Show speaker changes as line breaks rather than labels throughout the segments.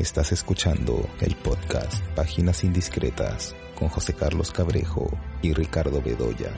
Estás escuchando el podcast Páginas Indiscretas con José Carlos Cabrejo y Ricardo Bedoya.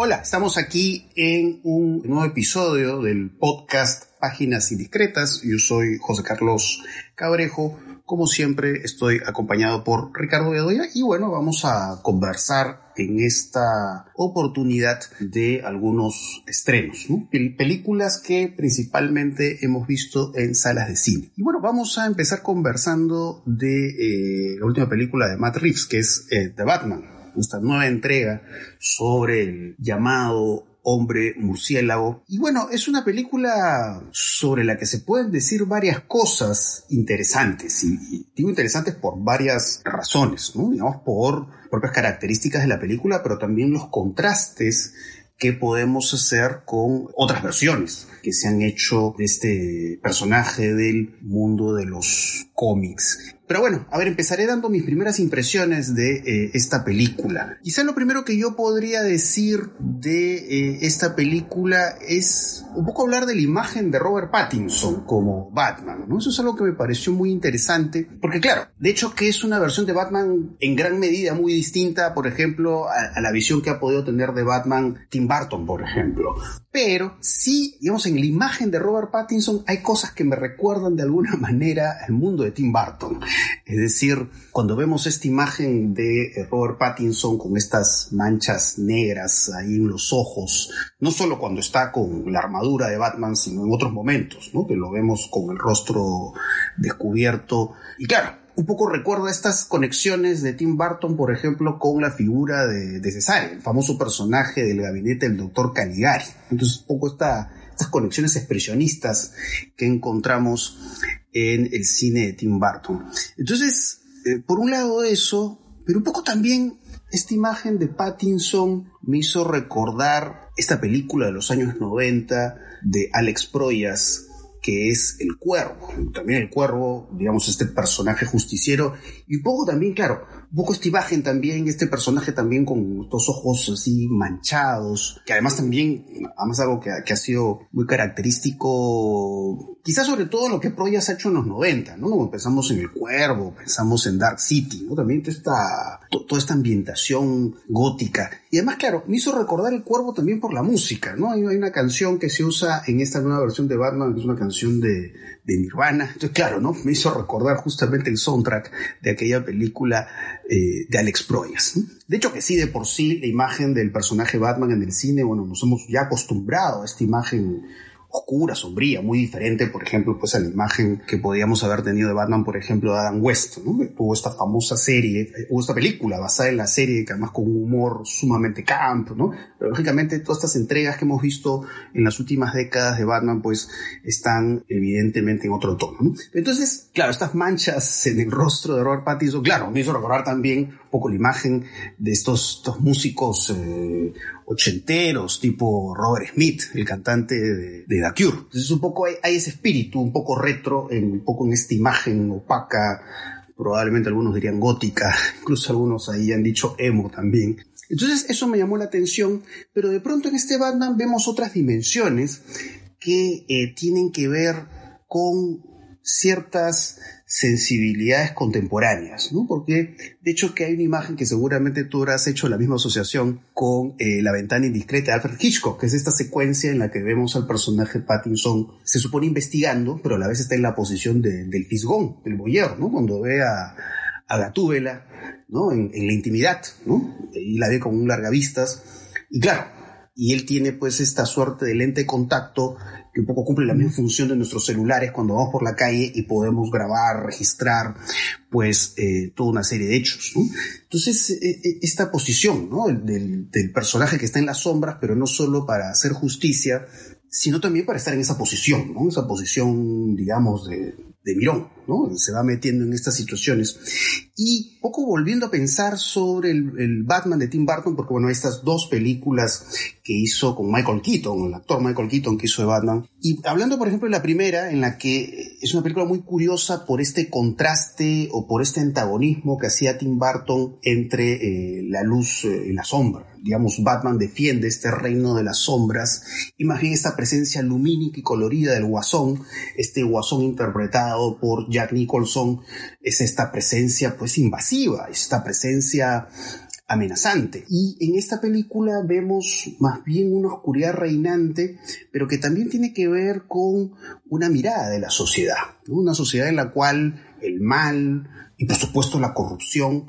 Hola, estamos aquí en un nuevo episodio del podcast Páginas Indiscretas. Yo soy José Carlos Cabrejo. Como siempre, estoy acompañado por Ricardo Bedoya y bueno, vamos a conversar en esta oportunidad de algunos estrenos, ¿no? películas que principalmente hemos visto en salas de cine. Y bueno, vamos a empezar conversando de eh, la última película de Matt Reeves, que es eh, The Batman, esta nueva entrega sobre el llamado hombre murciélago. Y bueno, es una película sobre la que se pueden decir varias cosas interesantes. Y, digo interesantes por varias razones. Digamos, por propias características de la película, pero también los contrastes que podemos hacer con otras versiones que se han hecho de este personaje del mundo de los cómics. Pero bueno, a ver, empezaré dando mis primeras impresiones de eh, esta película. Quizá lo primero que yo podría decir de eh, esta película es un poco hablar de la imagen de Robert Pattinson como Batman. Eso es algo que me pareció muy interesante, porque claro, de hecho que es una versión de Batman en gran medida muy distinta, por ejemplo, a, a la visión que ha podido tener de Batman Tim Burton, por ejemplo. Pero sí, digamos, en la imagen de Robert Pattinson hay cosas que me recuerdan de alguna manera al mundo de Tim Burton. Es decir, cuando vemos esta imagen de Robert Pattinson con estas manchas negras ahí en los ojos, no solo cuando está con la armadura de Batman, sino en otros momentos, ¿no? Que lo vemos con el rostro descubierto. Y claro, un poco recuerda estas conexiones de Tim Burton, por ejemplo, con la figura de, de Cesare, el famoso personaje del gabinete del doctor Caligari. Entonces, un poco esta, estas conexiones expresionistas que encontramos en el cine de Tim Burton. Entonces, eh, por un lado eso, pero un poco también esta imagen de Pattinson me hizo recordar esta película de los años 90 de Alex Proyas, que es el cuervo. También el cuervo, digamos, este personaje justiciero. Y un poco también, claro, un poco esta imagen también, este personaje también con estos ojos así manchados, que además también, además algo que, que ha sido muy característico quizás sobre todo lo que Proyas ha hecho en los 90, ¿no? Como pensamos en El Cuervo, pensamos en Dark City, ¿no? También toda esta, toda esta ambientación gótica. Y además, claro, me hizo recordar El Cuervo también por la música, ¿no? Hay, hay una canción que se usa en esta nueva versión de Batman, que es una canción de, de Nirvana. Entonces, claro, ¿no? Me hizo recordar justamente el soundtrack de aquella película eh, de Alex Proyas. De hecho, que sí, de por sí, la imagen del personaje Batman en el cine, bueno, nos hemos ya acostumbrado a esta imagen oscura, sombría, muy diferente, por ejemplo, pues a la imagen que podíamos haber tenido de Batman, por ejemplo, de Adam West, ¿no? Hubo esta famosa serie, hubo esta película basada en la serie, que además con un humor sumamente camp, ¿no? Pero lógicamente todas estas entregas que hemos visto en las últimas décadas de Batman, pues están evidentemente en otro tono, ¿no? Entonces, claro, estas manchas en el rostro de Robert Pattinson, claro, me hizo recordar también poco la imagen de estos, músicos eh, ochenteros, tipo Robert Smith, el cantante de, de The Cure. Entonces un poco hay, hay, ese espíritu, un poco retro, en, un poco en esta imagen opaca, probablemente algunos dirían gótica, incluso algunos ahí han dicho emo también. Entonces eso me llamó la atención, pero de pronto en este Batman vemos otras dimensiones que eh, tienen que ver con ciertas sensibilidades contemporáneas, ¿no? Porque de hecho que hay una imagen que seguramente tú habrás hecho la misma asociación con eh, La ventana indiscreta de Alfred Hitchcock, que es esta secuencia en la que vemos al personaje Pattinson, se supone investigando, pero a la vez está en la posición de, del fisgón, del boyer, ¿no? Cuando ve a, a Gatúbela, ¿no? En, en, la intimidad, ¿no? Y la ve con un largavistas. Y claro, y él tiene pues esta suerte de lente de contacto que un poco cumple la misma función de nuestros celulares cuando vamos por la calle y podemos grabar, registrar, pues eh, toda una serie de hechos. ¿no? Entonces, eh, esta posición ¿no? del, del personaje que está en las sombras, pero no solo para hacer justicia, sino también para estar en esa posición, ¿no? Esa posición, digamos, de, de Mirón, ¿no? Se va metiendo en estas situaciones. Y poco volviendo a pensar sobre el, Batman de Tim Burton, porque bueno, estas dos películas que hizo con Michael Keaton, el actor Michael Keaton que hizo de Batman, y hablando por ejemplo de la primera, en la que es una película muy curiosa por este contraste o por este antagonismo que hacía Tim Burton entre eh, la luz y la sombra. Digamos, Batman defiende este reino de las sombras bien esta presencia lumínica y colorida del guasón, este guasón interpretado por Jack Nicholson, es esta presencia pues invasiva, esta presencia amenazante. Y en esta película vemos más bien una oscuridad reinante, pero que también tiene que ver con una mirada de la sociedad, una sociedad en la cual el mal y por supuesto la corrupción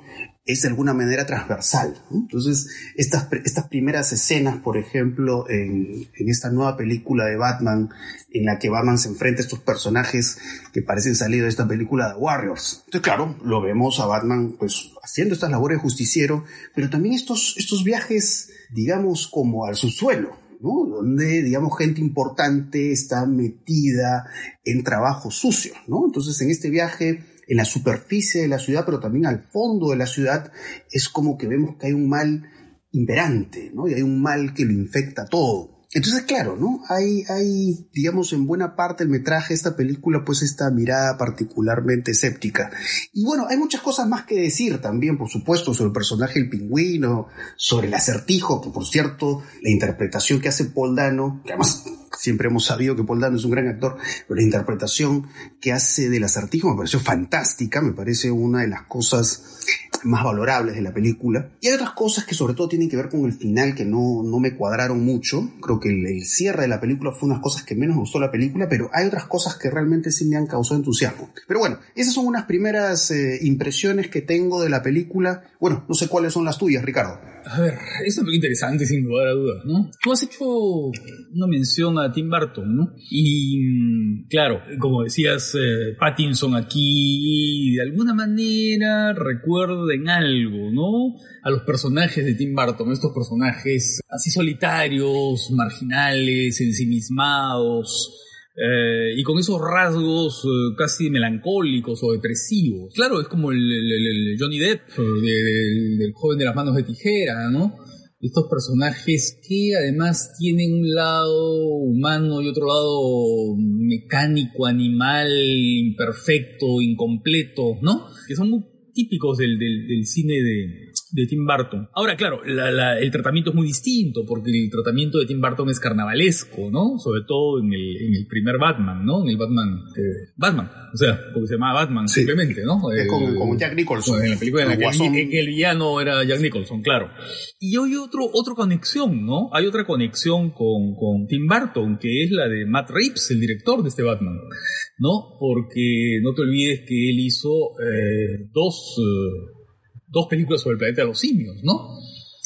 es de alguna manera transversal. Entonces, estas, estas primeras escenas, por ejemplo, en, esta nueva película de Batman, en la que Batman se enfrenta a estos personajes que parecen salir de esta película de Warriors. Entonces, claro, lo vemos a Batman pues haciendo estas labores de justiciero, pero también estos, estos viajes, digamos, como al subsuelo. Donde, digamos, gente importante está metida en trabajo sucio, ¿no? Entonces, en este viaje en la superficie de la ciudad, pero también al fondo de la ciudad, es como que vemos que hay un mal imperante, ¿no? Y hay un mal que lo infecta todo. Entonces, claro, ¿no? Hay, hay, digamos, en buena parte del metraje esta película, pues esta mirada particularmente escéptica. Y bueno, hay muchas cosas más que decir también, por supuesto, sobre el personaje del pingüino, sobre el acertijo, que por cierto, la interpretación que hace Paul Dano, que además siempre hemos sabido que Paul Dano es un gran actor, pero la interpretación que hace del acertijo me pareció fantástica, me parece una de las cosas más valorables de la película. Y hay otras cosas que sobre todo tienen que ver con el final que no, no me cuadraron mucho. Creo que el, cierre de la película fue unas cosas que menos me gustó la película, pero hay otras cosas que realmente sí me han causado entusiasmo. Pero bueno, esas son unas primeras eh, impresiones que tengo de la película. Bueno, no sé cuáles son las tuyas, Ricardo.
A ver, eso es muy interesante sin lugar a dudas, ¿no? Tú has hecho una mención a Tim Burton, ¿no? Y mm, claro, como decías, eh, Pattinson aquí de alguna manera recuerda en algo, ¿no? A los personajes de Tim Burton, estos personajes así solitarios, marginales, ensimismados, eh, y con esos rasgos eh, casi melancólicos o depresivos. Claro, es como el, Johnny Depp eh, del joven de las manos de tijera, ¿no? Estos personajes que además tienen un lado humano y otro lado mecánico, animal, imperfecto, incompleto, ¿no? Que son muy típicos del, del cine de, de Tim Burton. Ahora, claro, el tratamiento es muy distinto, porque el tratamiento de Tim Burton es carnavalesco, ¿no? Sobre todo en el, primer Batman, ¿no? En el Batman. Eh, Batman, o sea, porque se llamaba Batman simplemente, ¿no?
Es como, Jack Nicholson.
En la película en la que el, villano era Jack Nicholson, claro. Y hay otro, otra conexión, ¿no? Hay otra conexión con, con Tim Burton, que es la de Matt Reeves, el director de este Batman, ¿no? Porque no te olvides que él hizo eh, dos. Eh, dos películas sobre el planeta de los simios, ¿no?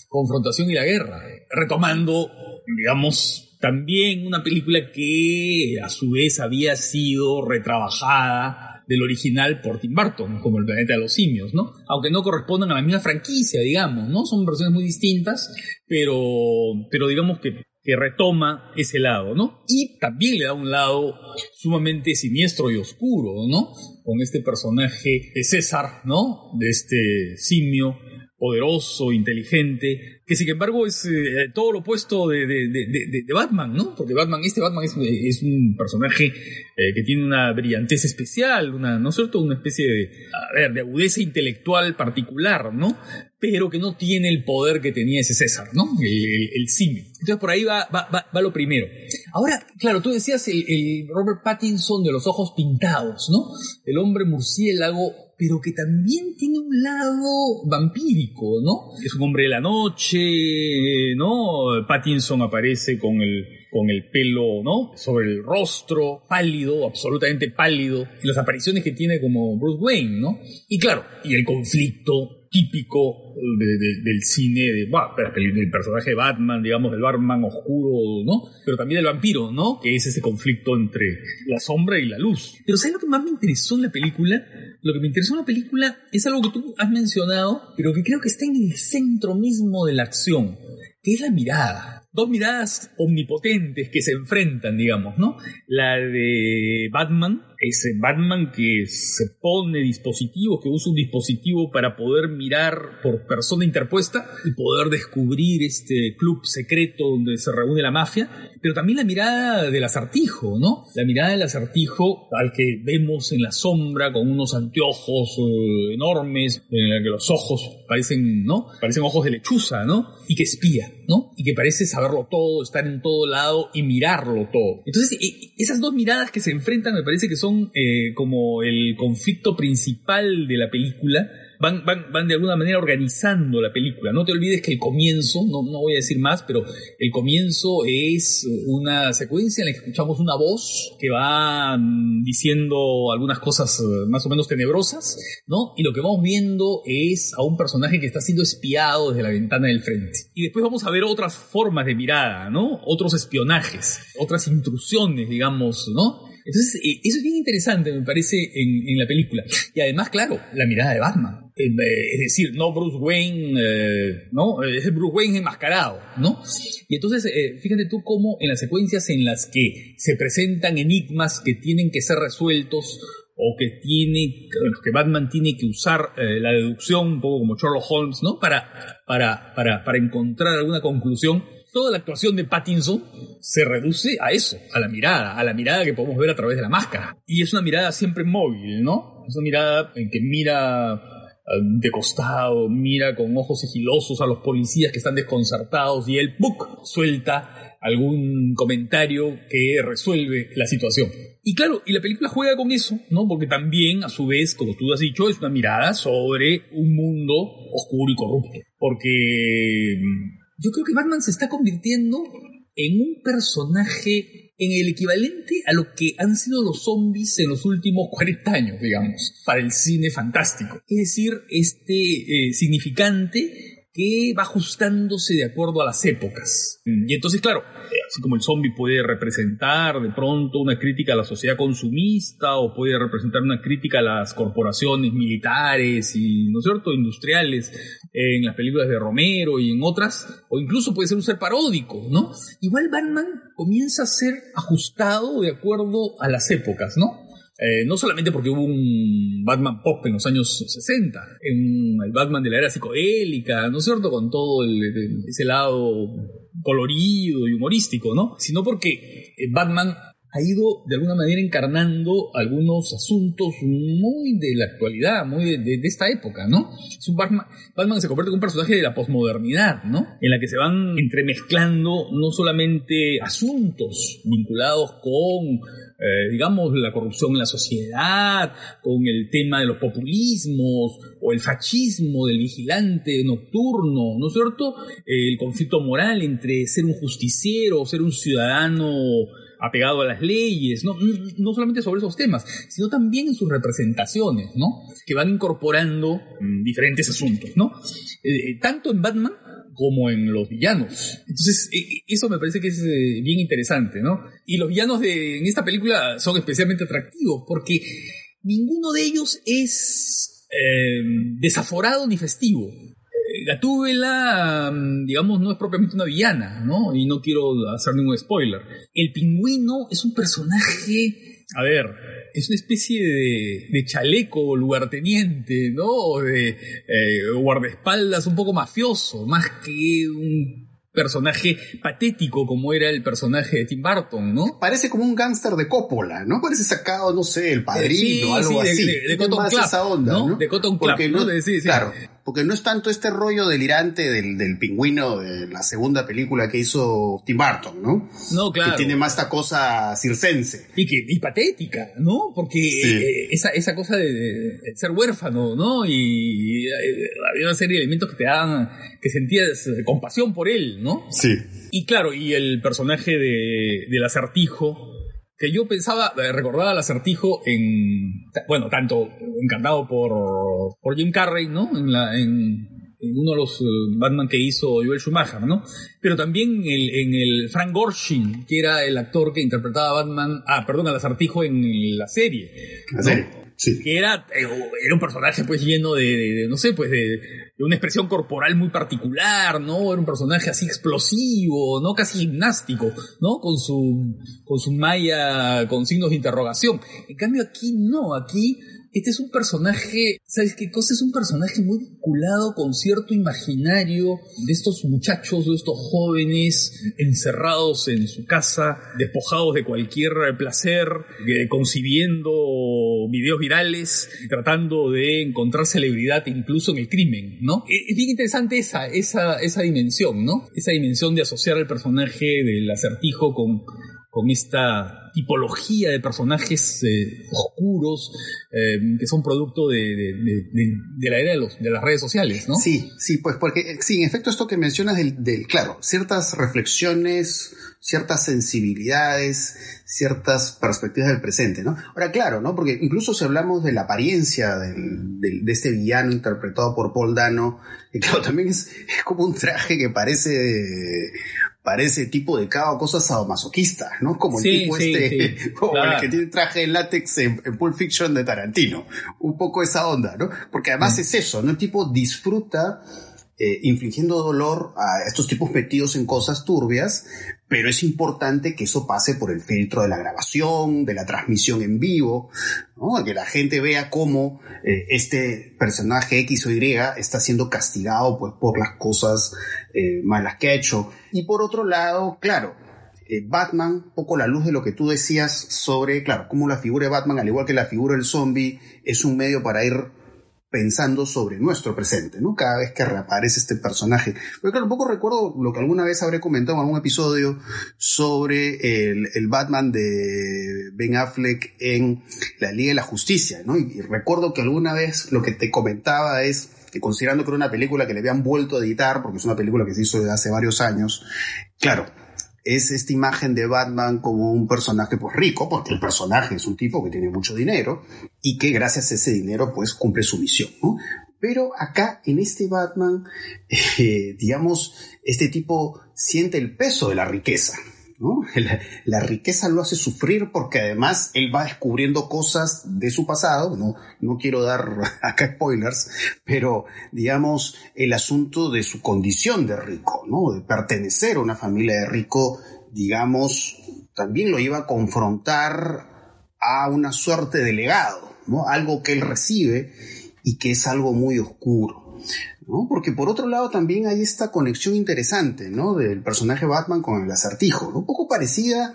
Confrontación y la guerra, retomando, digamos, también una película que a su vez había sido retrabajada del original por Tim Burton, como El planeta de los simios, ¿no? Aunque no correspondan a la misma franquicia, digamos, ¿no? Son versiones muy distintas, pero, pero digamos que que retoma ese lado, ¿no? Y también le da un lado sumamente siniestro y oscuro, ¿no? Con este personaje de César, ¿no? De este simio poderoso, inteligente, que sin embargo es eh, todo lo opuesto de, Batman, ¿no? Porque Batman, este Batman es, un personaje eh, que tiene una brillantez especial, una, ¿no es cierto? Una especie de, de agudeza intelectual particular, ¿no? Pero que no tiene el poder que tenía ese César, ¿no? El, simio. Entonces por ahí va, va, va, lo primero. Ahora, claro, tú decías el, el Robert Pattinson de los ojos pintados, ¿no? El hombre murciélago pero que también tiene un lado vampírico, ¿no? Es un hombre de la noche, ¿no? Pattinson aparece con el, con el pelo, ¿no? Sobre el rostro, pálido, absolutamente pálido, y las apariciones que tiene como Bruce Wayne, ¿no? Y claro, y el conflicto típico del cine, de, del personaje de Batman, digamos, del Batman oscuro, ¿no? Pero también del vampiro, ¿no? Que es ese conflicto entre la sombra y la luz. Pero ¿sabes lo que más me interesó en la película? Lo que me interesó en la película es algo que tú has mencionado, pero que creo que está en el centro mismo de la acción, que es la mirada. dos miradas omnipotentes que se enfrentan, digamos, ¿no? La de Batman, ese Batman que se pone dispositivos, que usa un dispositivo para poder mirar por persona interpuesta y poder descubrir este club secreto donde se reúne la mafia, pero también la mirada del acertijo, ¿no? La mirada del acertijo al que vemos en la sombra con unos anteojos eh, enormes, en el que los ojos parecen, ¿no? Parecen ojos de lechuza, ¿no? Y que espía, ¿no? Y que parece saberlo todo, estar en todo lado y mirarlo todo. Entonces, e, esas dos miradas que se enfrentan me parece que son eh, como el conflicto principal de la película van, van, van de alguna manera organizando la película. No te olvides que el comienzo, no, no voy a decir más, pero el comienzo es una secuencia en la que escuchamos una voz que va mm, diciendo algunas cosas eh, más o menos tenebrosas, ¿no? Y lo que vamos viendo es a un personaje que está siendo espiado desde la ventana del frente. Y después vamos a ver otras formas de mirada, ¿no? Otros espionajes, otras intrusiones, digamos, ¿no? Entonces, eh, eso es bien interesante, me parece, en, en, la película. Y además, claro, la mirada de Batman. Eh, es decir, no Bruce Wayne, eh, ¿no? Es Bruce Wayne enmascarado, ¿no? Y entonces, eh, fíjate tú cómo en las secuencias en las que se presentan enigmas que tienen que ser resueltos o que tiene que Batman tiene que usar la deducción un poco como Sherlock Holmes, ¿no? Para para para para encontrar alguna conclusión toda la actuación de Pattinson se reduce a eso, a la mirada, a la mirada que podemos ver a través de la máscara. Y es una mirada siempre móvil, ¿no? Es una mirada en que mira de costado, mira con ojos sigilosos a los policías que están desconcertados y él ¡puc! suelta algún comentario que resuelve la situación. Y claro, y la película juega con eso, ¿no? Porque también, a su vez, como tú has dicho, es una mirada sobre un mundo oscuro y corrupto. Porque yo creo que Batman se está convirtiendo en un personaje en el equivalente a lo que han sido los zombies en los últimos 40 años, digamos, para el cine fantástico. Es decir, este eh, significante que va ajustándose de acuerdo a las épocas. Mm. Y entonces, claro, eh, así como el zombie puede representar de pronto una crítica a la sociedad consumista o puede representar una crítica a las corporaciones militares y, ¿no es cierto?, industriales en las películas de Romero y en otras, o incluso puede ser un ser paródico, ¿no? Igual Batman comienza a ser ajustado de acuerdo a las épocas, ¿no? Eh, no solamente porque hubo un Batman pop en los años 60, en el Batman de la era psicodélica, ¿no es cierto? Con todo ese lado colorido y humorístico, ¿no? Sino porque eh, Batman ha ido de alguna manera encarnando algunos asuntos muy de la actualidad, muy de, esta época, ¿no? Es un Batman, Batman se convierte en un personaje de la posmodernidad, ¿no? En la que se van entremezclando no solamente asuntos vinculados con eh, digamos, la corrupción en la sociedad, con el tema de los populismos o el fascismo del vigilante nocturno, ¿no es cierto? el conflicto moral entre ser un justiciero o ser un ciudadano apegado a las leyes, ¿no? no solamente sobre esos temas, sino también en sus representaciones, ¿no? Que van incorporando mm, diferentes asuntos, ¿no? Eh, tanto en Batman como en los villanos. Entonces, e, e, eso me parece que es eh, bien interesante, ¿no? Y los villanos de, en esta película son especialmente atractivos porque ninguno de ellos es eh, desaforado ni festivo. Eh, Gatúbela, mm, digamos, no es propiamente una villana, ¿no? Y no quiero hacer ningún spoiler. El pingüino es un personaje, a ver, es una especie de, chaleco lugarteniente, ¿no? O de eh, guardaespaldas un poco mafioso, más que un personaje patético como era el personaje de Tim Burton, ¿no?
Parece como un gángster de Coppola, ¿no? Parece sacado, no sé, el padrino, algo así.
De, de, Cotton Club, esa onda, ¿no? De Cotton Club,
¿no? claro, porque no es tanto este rollo delirante del, del, pingüino de la segunda película que hizo Tim Burton, ¿no?
No, claro.
Que tiene más esta cosa circense.
Y, que, y patética, ¿no? Porque eh, esa, esa cosa de, ser huérfano, ¿no? Y, eh, había una serie de elementos que te daban, que sentías compasión por él, ¿no?
Sí.
Y claro, y el personaje de, del acertijo, que yo pensaba, eh, recordaba al acertijo en, bueno, tanto encantado por, por Jim Carrey, ¿no? En, la, en, uno de los eh, Batman que hizo Joel Schumacher, ¿no? Pero también el, en el Frank Gorshin, que era el actor que interpretaba a Batman, ah, perdón, al acertijo en la serie.
¿La serie?
Que era, eh, era un personaje pues lleno de, no sé, pues de, una expresión corporal muy particular, ¿no? Era un personaje así explosivo, ¿no? Casi gimnástico, ¿no? Con su, con su malla, con signos de interrogación. En cambio aquí no, aquí este es un personaje, ¿sabes qué cosa? Es un personaje muy vinculado con cierto imaginario de estos muchachos, de estos jóvenes encerrados en su casa, despojados de cualquier placer, eh, concibiendo videos virales, tratando de encontrar celebridad incluso en el crimen, ¿no? E, es bien interesante esa, esa, esa dimensión, ¿no? Esa dimensión de asociar al personaje del acertijo con con esta tipología de personajes eh, oscuros eh, que son producto de, la era de, los, de, las redes sociales, ¿no?
Sí, sí, pues porque, sí, en efecto esto que mencionas del, del, claro, ciertas reflexiones, ciertas sensibilidades, ciertas perspectivas del presente, ¿no? Ahora, claro, ¿no? Porque incluso si hablamos de la apariencia de este villano interpretado por Paul Dano, que claro, también es como un traje que parece parece tipo de cada cosa sadomasoquista, ¿no? Como el tipo este, como el que tiene traje de látex en, Pulp Fiction de Tarantino. Un poco esa onda, ¿no? Porque además mm. es eso, ¿no? El tipo disfruta eh, infligiendo dolor a estos tipos metidos en cosas turbias, pero es importante que eso pase por el filtro de la grabación, de la transmisión en vivo, ¿no? que la gente vea cómo eh, este personaje X o Y está siendo castigado pues, por las cosas eh, malas que ha hecho. Y por otro lado, claro, Batman, poco la luz de lo que tú decías sobre, claro, cómo la figura de Batman, al igual que la figura del zombie, es un medio para ir pensando sobre nuestro presente, ¿no? Cada vez que reaparece este personaje. Pero claro, un poco recuerdo lo que alguna vez habré comentado en algún episodio sobre el, Batman de Ben Affleck en la Liga de la Justicia, ¿no? Y, recuerdo que alguna vez lo que te comentaba es que considerando que era una película que le habían vuelto a editar, porque es una película que se hizo desde hace varios años, claro, es esta imagen de Batman como un personaje pues rico, porque el personaje es un tipo que tiene mucho dinero y que gracias a ese dinero pues cumple su misión, Pero acá en este Batman, eh, digamos, este tipo siente el peso de la riqueza, La, riqueza lo hace sufrir porque además él va descubriendo cosas de su pasado, no, no quiero dar acá spoilers, pero digamos el asunto de su condición de rico, ¿no? de pertenecer a una familia de rico, digamos, también lo iba a confrontar a una suerte de legado, ¿no? algo que él recibe y que es algo muy oscuro. Porque por otro lado también hay esta conexión interesante, ¿no? Del personaje Batman con el acertijo, Un poco parecida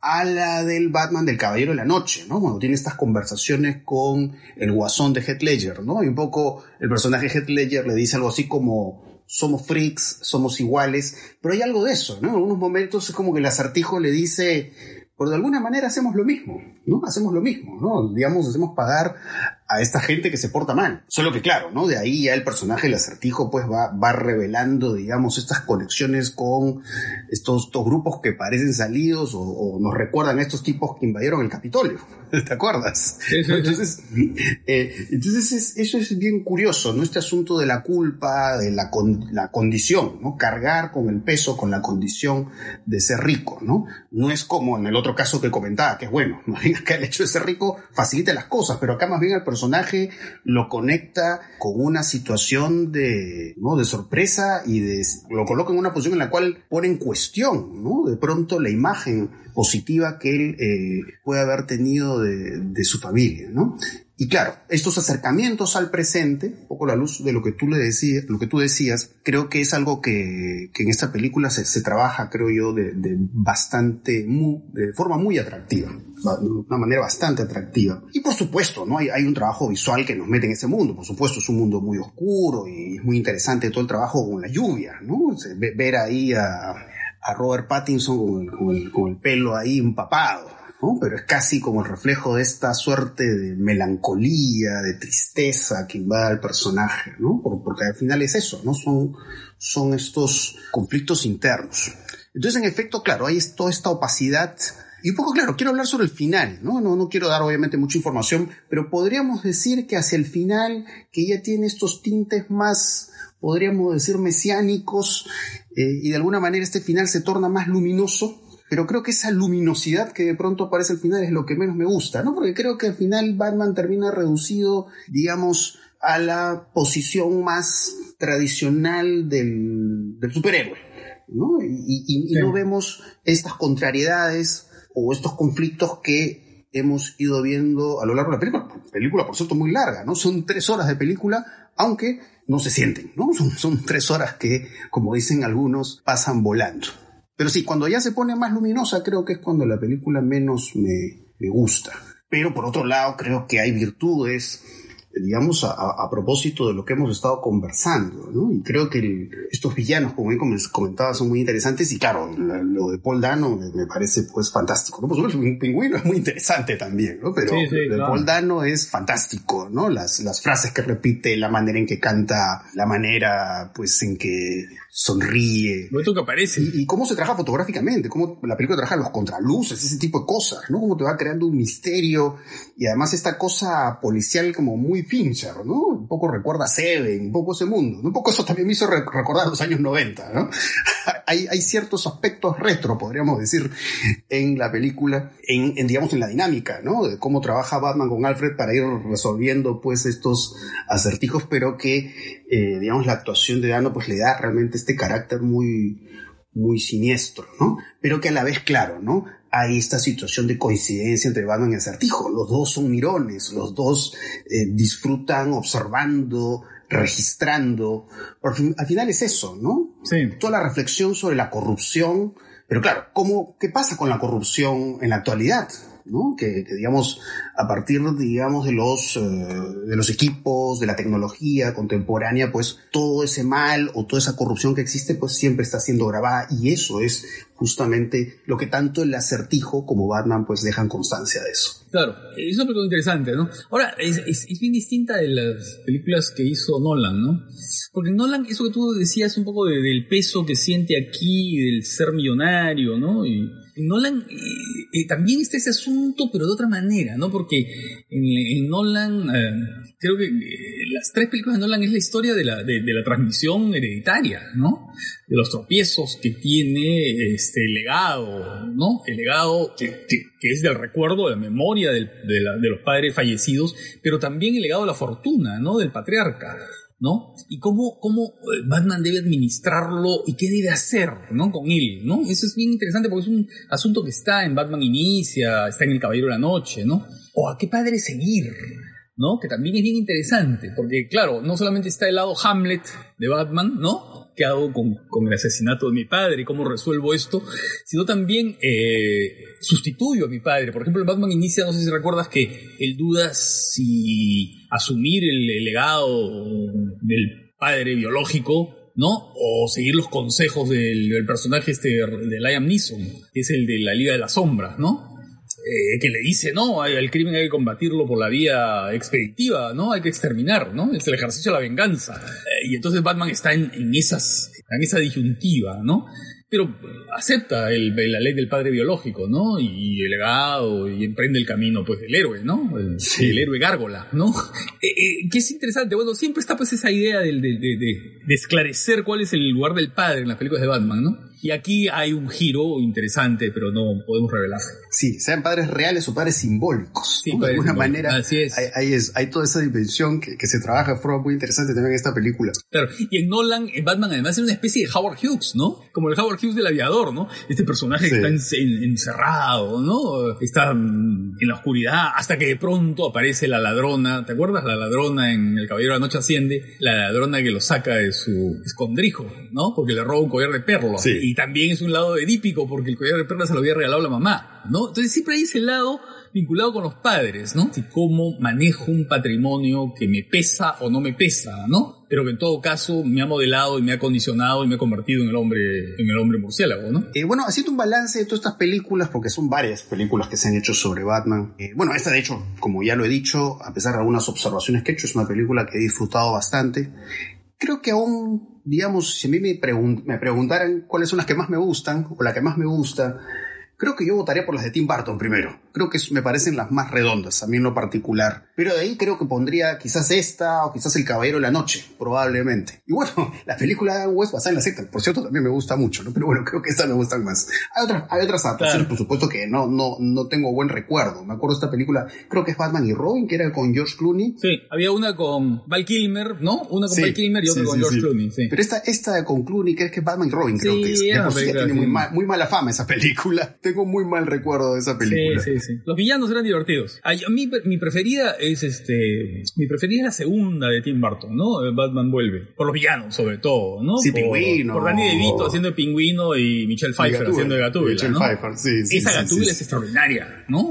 a la del Batman del Caballero de la Noche, ¿no? Cuando tiene estas conversaciones con el guasón de Heath Ledger, ¿no? Y un poco el personaje Heath Ledger le dice algo así como somos freaks, somos iguales, pero hay algo de eso, ¿no? En algunos momentos es como que el acertijo le dice, pero de alguna manera hacemos lo mismo, ¿no? Hacemos lo mismo, ¿no? Digamos, hacemos pagar a esta gente que se porta mal. Solo que claro, ¿no? De ahí ya el personaje, el acertijo, pues va, va revelando, digamos, estas conexiones con estos, estos grupos que parecen salidos o, nos recuerdan a estos tipos que invadieron el Capitolio. ¿Te acuerdas? Entonces, eh, entonces eso es bien curioso, ¿no? Este asunto de la culpa, de la, la condición, ¿no? Cargar con el peso, con la condición de ser rico, ¿no? No es como en el otro caso que comentaba, que es bueno, más bien acá el hecho de ser rico facilita las cosas, pero acá más bien el personaje lo conecta con una situación de, ¿no? de sorpresa y de, lo coloca en una posición en la cual pone en cuestión, ¿no? De pronto la imagen positiva que él eh, puede haber tenido de, de su familia, ¿no? Y claro, estos acercamientos al presente, un poco la luz de lo que tú le decías, lo que tú decías, creo que es algo que, que en esta película se, se trabaja, creo yo, de, de bastante, muy, de forma muy atractiva, una manera bastante atractiva. Y por supuesto, ¿no? Hay, hay un trabajo visual que nos mete en ese mundo, por supuesto, es un mundo muy oscuro y es muy interesante todo el trabajo con la lluvia, ¿no? Ver ahí a, a Robert Pattinson con el, con el, con el pelo ahí empapado pero es casi como el reflejo de esta suerte de melancolía, de tristeza que invade al personaje, ¿no? Porque al final es eso, ¿no? Son, son estos conflictos internos. Entonces, en efecto, claro, hay toda esta opacidad y un poco claro, quiero hablar sobre el final, ¿no? ¿no? No quiero dar obviamente mucha información, pero podríamos decir que hacia el final, que ya tiene estos tintes más, podríamos decir, mesiánicos, eh, y de alguna manera este final se torna más luminoso, pero creo que esa luminosidad que de pronto aparece al final es lo que menos me gusta, ¿no? Porque creo que al final Batman termina reducido, digamos, a la posición más tradicional del, del superhéroe, ¿no? Y, no vemos estas contrariedades o estos conflictos que hemos ido viendo a lo largo de la película. Película, por cierto, muy larga, ¿no? Son tres horas de película, aunque no se sienten, ¿no? Son, son tres horas que, como dicen algunos, pasan volando. Pero sí, cuando ya se pone más luminosa, creo que es cuando la película menos me, me gusta. Pero por otro lado, creo que hay virtudes digamos, a, propósito de lo que hemos estado conversando, ¿no? Y creo que estos villanos, como bien comentaba, son muy interesantes y claro, lo de Paul Dano me, parece pues fantástico, ¿no? Por supuesto, un pingüino es muy interesante también, ¿no? Pero lo de Paul Dano es fantástico, ¿no? Las, las frases que repite, la manera en que canta, la manera pues en que sonríe.
Lo que aparece.
Y, cómo se trabaja fotográficamente, cómo la película trabaja los contraluces, ese tipo de cosas, ¿no? Cómo te va creando un misterio y además esta cosa policial como muy Fincher, ¿no? Un poco recuerda a Seven, un poco ese mundo. Un poco eso también me hizo recordar los años 90, ¿no? hay, ciertos aspectos retro, podríamos decir, en la película, en, digamos, en la dinámica, ¿no? De cómo trabaja Batman con Alfred para ir resolviendo, pues, estos acertijos, pero que, eh, digamos, la actuación de Dano, pues, le da realmente este carácter muy, muy siniestro, ¿no? Pero que a la vez, claro, ¿no? Hay esta situación de coincidencia entre Batman y Acertijo. Los dos son mirones, los dos eh, disfrutan observando, registrando. Porque al final es eso, ¿no?
Sí.
Toda la reflexión sobre la corrupción. Pero claro, ¿cómo, ¿qué pasa con la corrupción en la actualidad? ¿no? Que, digamos, a partir, digamos, de los, eh, de los equipos, de la tecnología contemporánea, pues todo ese mal o toda esa corrupción que existe, pues siempre está siendo grabada y eso es justamente lo que tanto el acertijo como Batman pues dejan constancia de eso.
Claro, es una película interesante, ¿no? Ahora, es, bien distinta de las películas que hizo Nolan, ¿no? Porque Nolan, eso que tú decías un poco del peso que siente aquí, del ser millonario, ¿no? Y Nolan eh, eh, también está ese asunto, pero de otra manera, ¿no? Porque en, Nolan, eh, creo que las tres películas de Nolan es la historia de la, de, la transmisión hereditaria, ¿no? De los tropiezos que tiene este legado, ¿no? El legado que, que, es del recuerdo, de la memoria de, de los padres fallecidos, pero también el legado de la fortuna, ¿no? Del patriarca. ¿no? Y cómo, cómo eh, Batman debe administrarlo y qué debe hacer, ¿no? Con él, ¿no? Eso es bien interesante porque es un asunto que está en Batman Inicia, está en El Caballero de la Noche, ¿no? O a qué padre seguir, ¿no? Que también es bien interesante, porque claro, no solamente está el lado Hamlet de Batman, ¿no? Qué hago con, el asesinato de mi padre y cómo resuelvo esto, sino también eh, sustituyo a mi padre. Por ejemplo, el Batman inicia, no sé si recuerdas que él duda si asumir el, legado del padre biológico ¿no? O seguir los consejos del, personaje este de Liam Neeson, que es el de la Liga de las Sombras, ¿no? Eh, que le dice, no, el crimen hay que combatirlo por la vía expeditiva, ¿no? Hay que exterminar, ¿no? Es el ejercicio de la venganza. Eh, y entonces Batman está en, en, esas, en esa disyuntiva, ¿no? Pero acepta el, la ley del padre biológico, ¿no? Y el legado, y emprende el camino, pues, del héroe, ¿no? El, héroe gárgola, ¿no? Eh, que es interesante, bueno, siempre está pues esa idea de, de, de, de esclarecer cuál es el lugar del padre en las películas de Batman, ¿no? Y aquí hay un giro interesante, pero no podemos revelar.
Sí, sean padres reales o padres simbólicos. Sí, De alguna manera, Así es. Hay, hay, toda esa dimensión que, se trabaja de forma muy interesante también en esta película.
Claro, y en Nolan, en Batman, además es una especie de Howard Hughes, ¿no? Como el Howard Hughes del aviador, ¿no? Este personaje que está encerrado, ¿no? Está en la oscuridad hasta que de pronto aparece la ladrona. ¿Te acuerdas? La ladrona en El Caballero de la Noche Asciende, la ladrona que lo saca de su escondrijo, ¿no? Porque le roba un collar de perlo. Sí y también es un lado edípico porque el collar de perlas se lo había regalado la mamá, ¿no? Entonces siempre hay ese lado vinculado con los padres, ¿no? Y cómo manejo un patrimonio que me pesa o no me pesa, ¿no? Pero que en todo caso me ha modelado y me ha condicionado y me ha convertido en el hombre, en el hombre murciélago, ¿no?
Eh, bueno, haciendo un balance de todas estas películas, porque son varias películas que se han hecho sobre Batman. Eh, bueno, esta de hecho, como ya lo he dicho, a pesar de algunas observaciones que he hecho, es una película que he disfrutado bastante creo que aún, digamos, si a mí me, me preguntaran cuáles son las que más me gustan o la que más me gusta, Creo que yo votaría por las de Tim Burton primero. Creo que me parecen las más redondas, a mí en lo particular. Pero de ahí creo que pondría quizás esta o quizás El Caballero de la Noche, probablemente. Y bueno, la película de West basada en la secta, por cierto, también me gusta mucho, ¿no? Pero bueno, creo que estas me gustan más. Hay otras, hay otras adaptaciones, por supuesto, que no, no, no tengo buen recuerdo. Me acuerdo de esta película, creo que es Batman y Robin, que era con George Clooney.
Sí, había una con Val Kilmer, ¿no? Una con Val Kilmer y otra con George Clooney, sí.
Pero esta, esta con Clooney, que es que Batman y Robin, creo que es. De tiene muy, muy mala fama esa película. Tengo muy mal recuerdo de esa película.
Sí, sí, sí. Los villanos eran divertidos. A, mí, mi preferida es este. Mi preferida es la segunda de Tim Burton, ¿no? Batman vuelve. Por los villanos, sobre todo, ¿no?
Sí,
por,
Pingüino.
Por Danny DeVito haciendo de Pingüino y Michelle Pfeiffer haciendo de Gatúbela.
Michelle
¿no?
Pfeiffer, sí, sí.
Esa Gatúbela es extraordinaria, ¿no?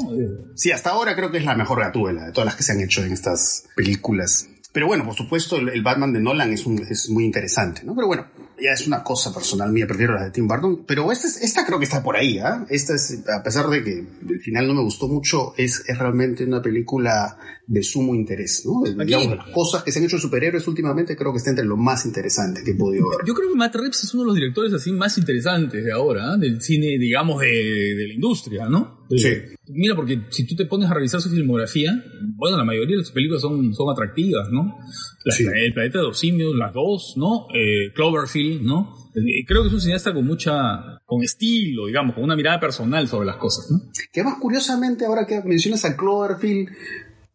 Sí, hasta ahora creo que es la mejor Gatúbela de todas las que se han hecho en estas películas. Pero bueno, por supuesto, el, el Batman de Nolan es, un, es muy interesante, ¿no? Pero bueno, ya es una cosa personal mía, prefiero la de Tim Burton, pero esta, esta creo que está por ahí, ¿ah? Esta es, a pesar de que el final no me gustó mucho, es, es realmente una película de sumo interés, ¿no? Digamos, las cosas que se han hecho superhéroes últimamente, creo que está entre lo más interesante que he podido ver.
Yo creo que Matt Reeves es uno de los directores así más interesantes de ahora, ¿eh? del cine, digamos, de, de, la industria, ¿no?
Sí.
Mira, porque si tú te pones a revisar su filmografía, bueno, la mayoría de sus películas son, son atractivas, ¿no? La,
Sí.
El planeta de los simios, las dos, ¿no? Eh, Cloverfield, ¿no? Eh, Creo que es un cineasta con mucha, con estilo, digamos, con una mirada personal sobre las cosas, ¿no?
Que más curiosamente, ahora que mencionas a Cloverfield,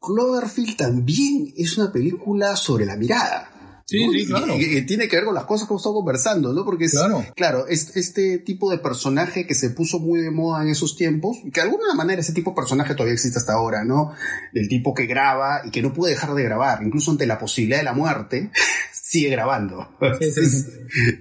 Cloverfield también es una película sobre la mirada.
Sí,
¿no?
sí, claro.
Y, y tiene que ver con las cosas que hemos estado conversando, ¿no? Porque es,
Claro.
es este tipo de personaje que se puso muy de moda en esos tiempos, y que de alguna manera ese tipo de personaje todavía existe hasta ahora, ¿no? El tipo que graba y que no puede dejar de grabar, incluso ante la posibilidad de la muerte, sigue grabando.
Sí.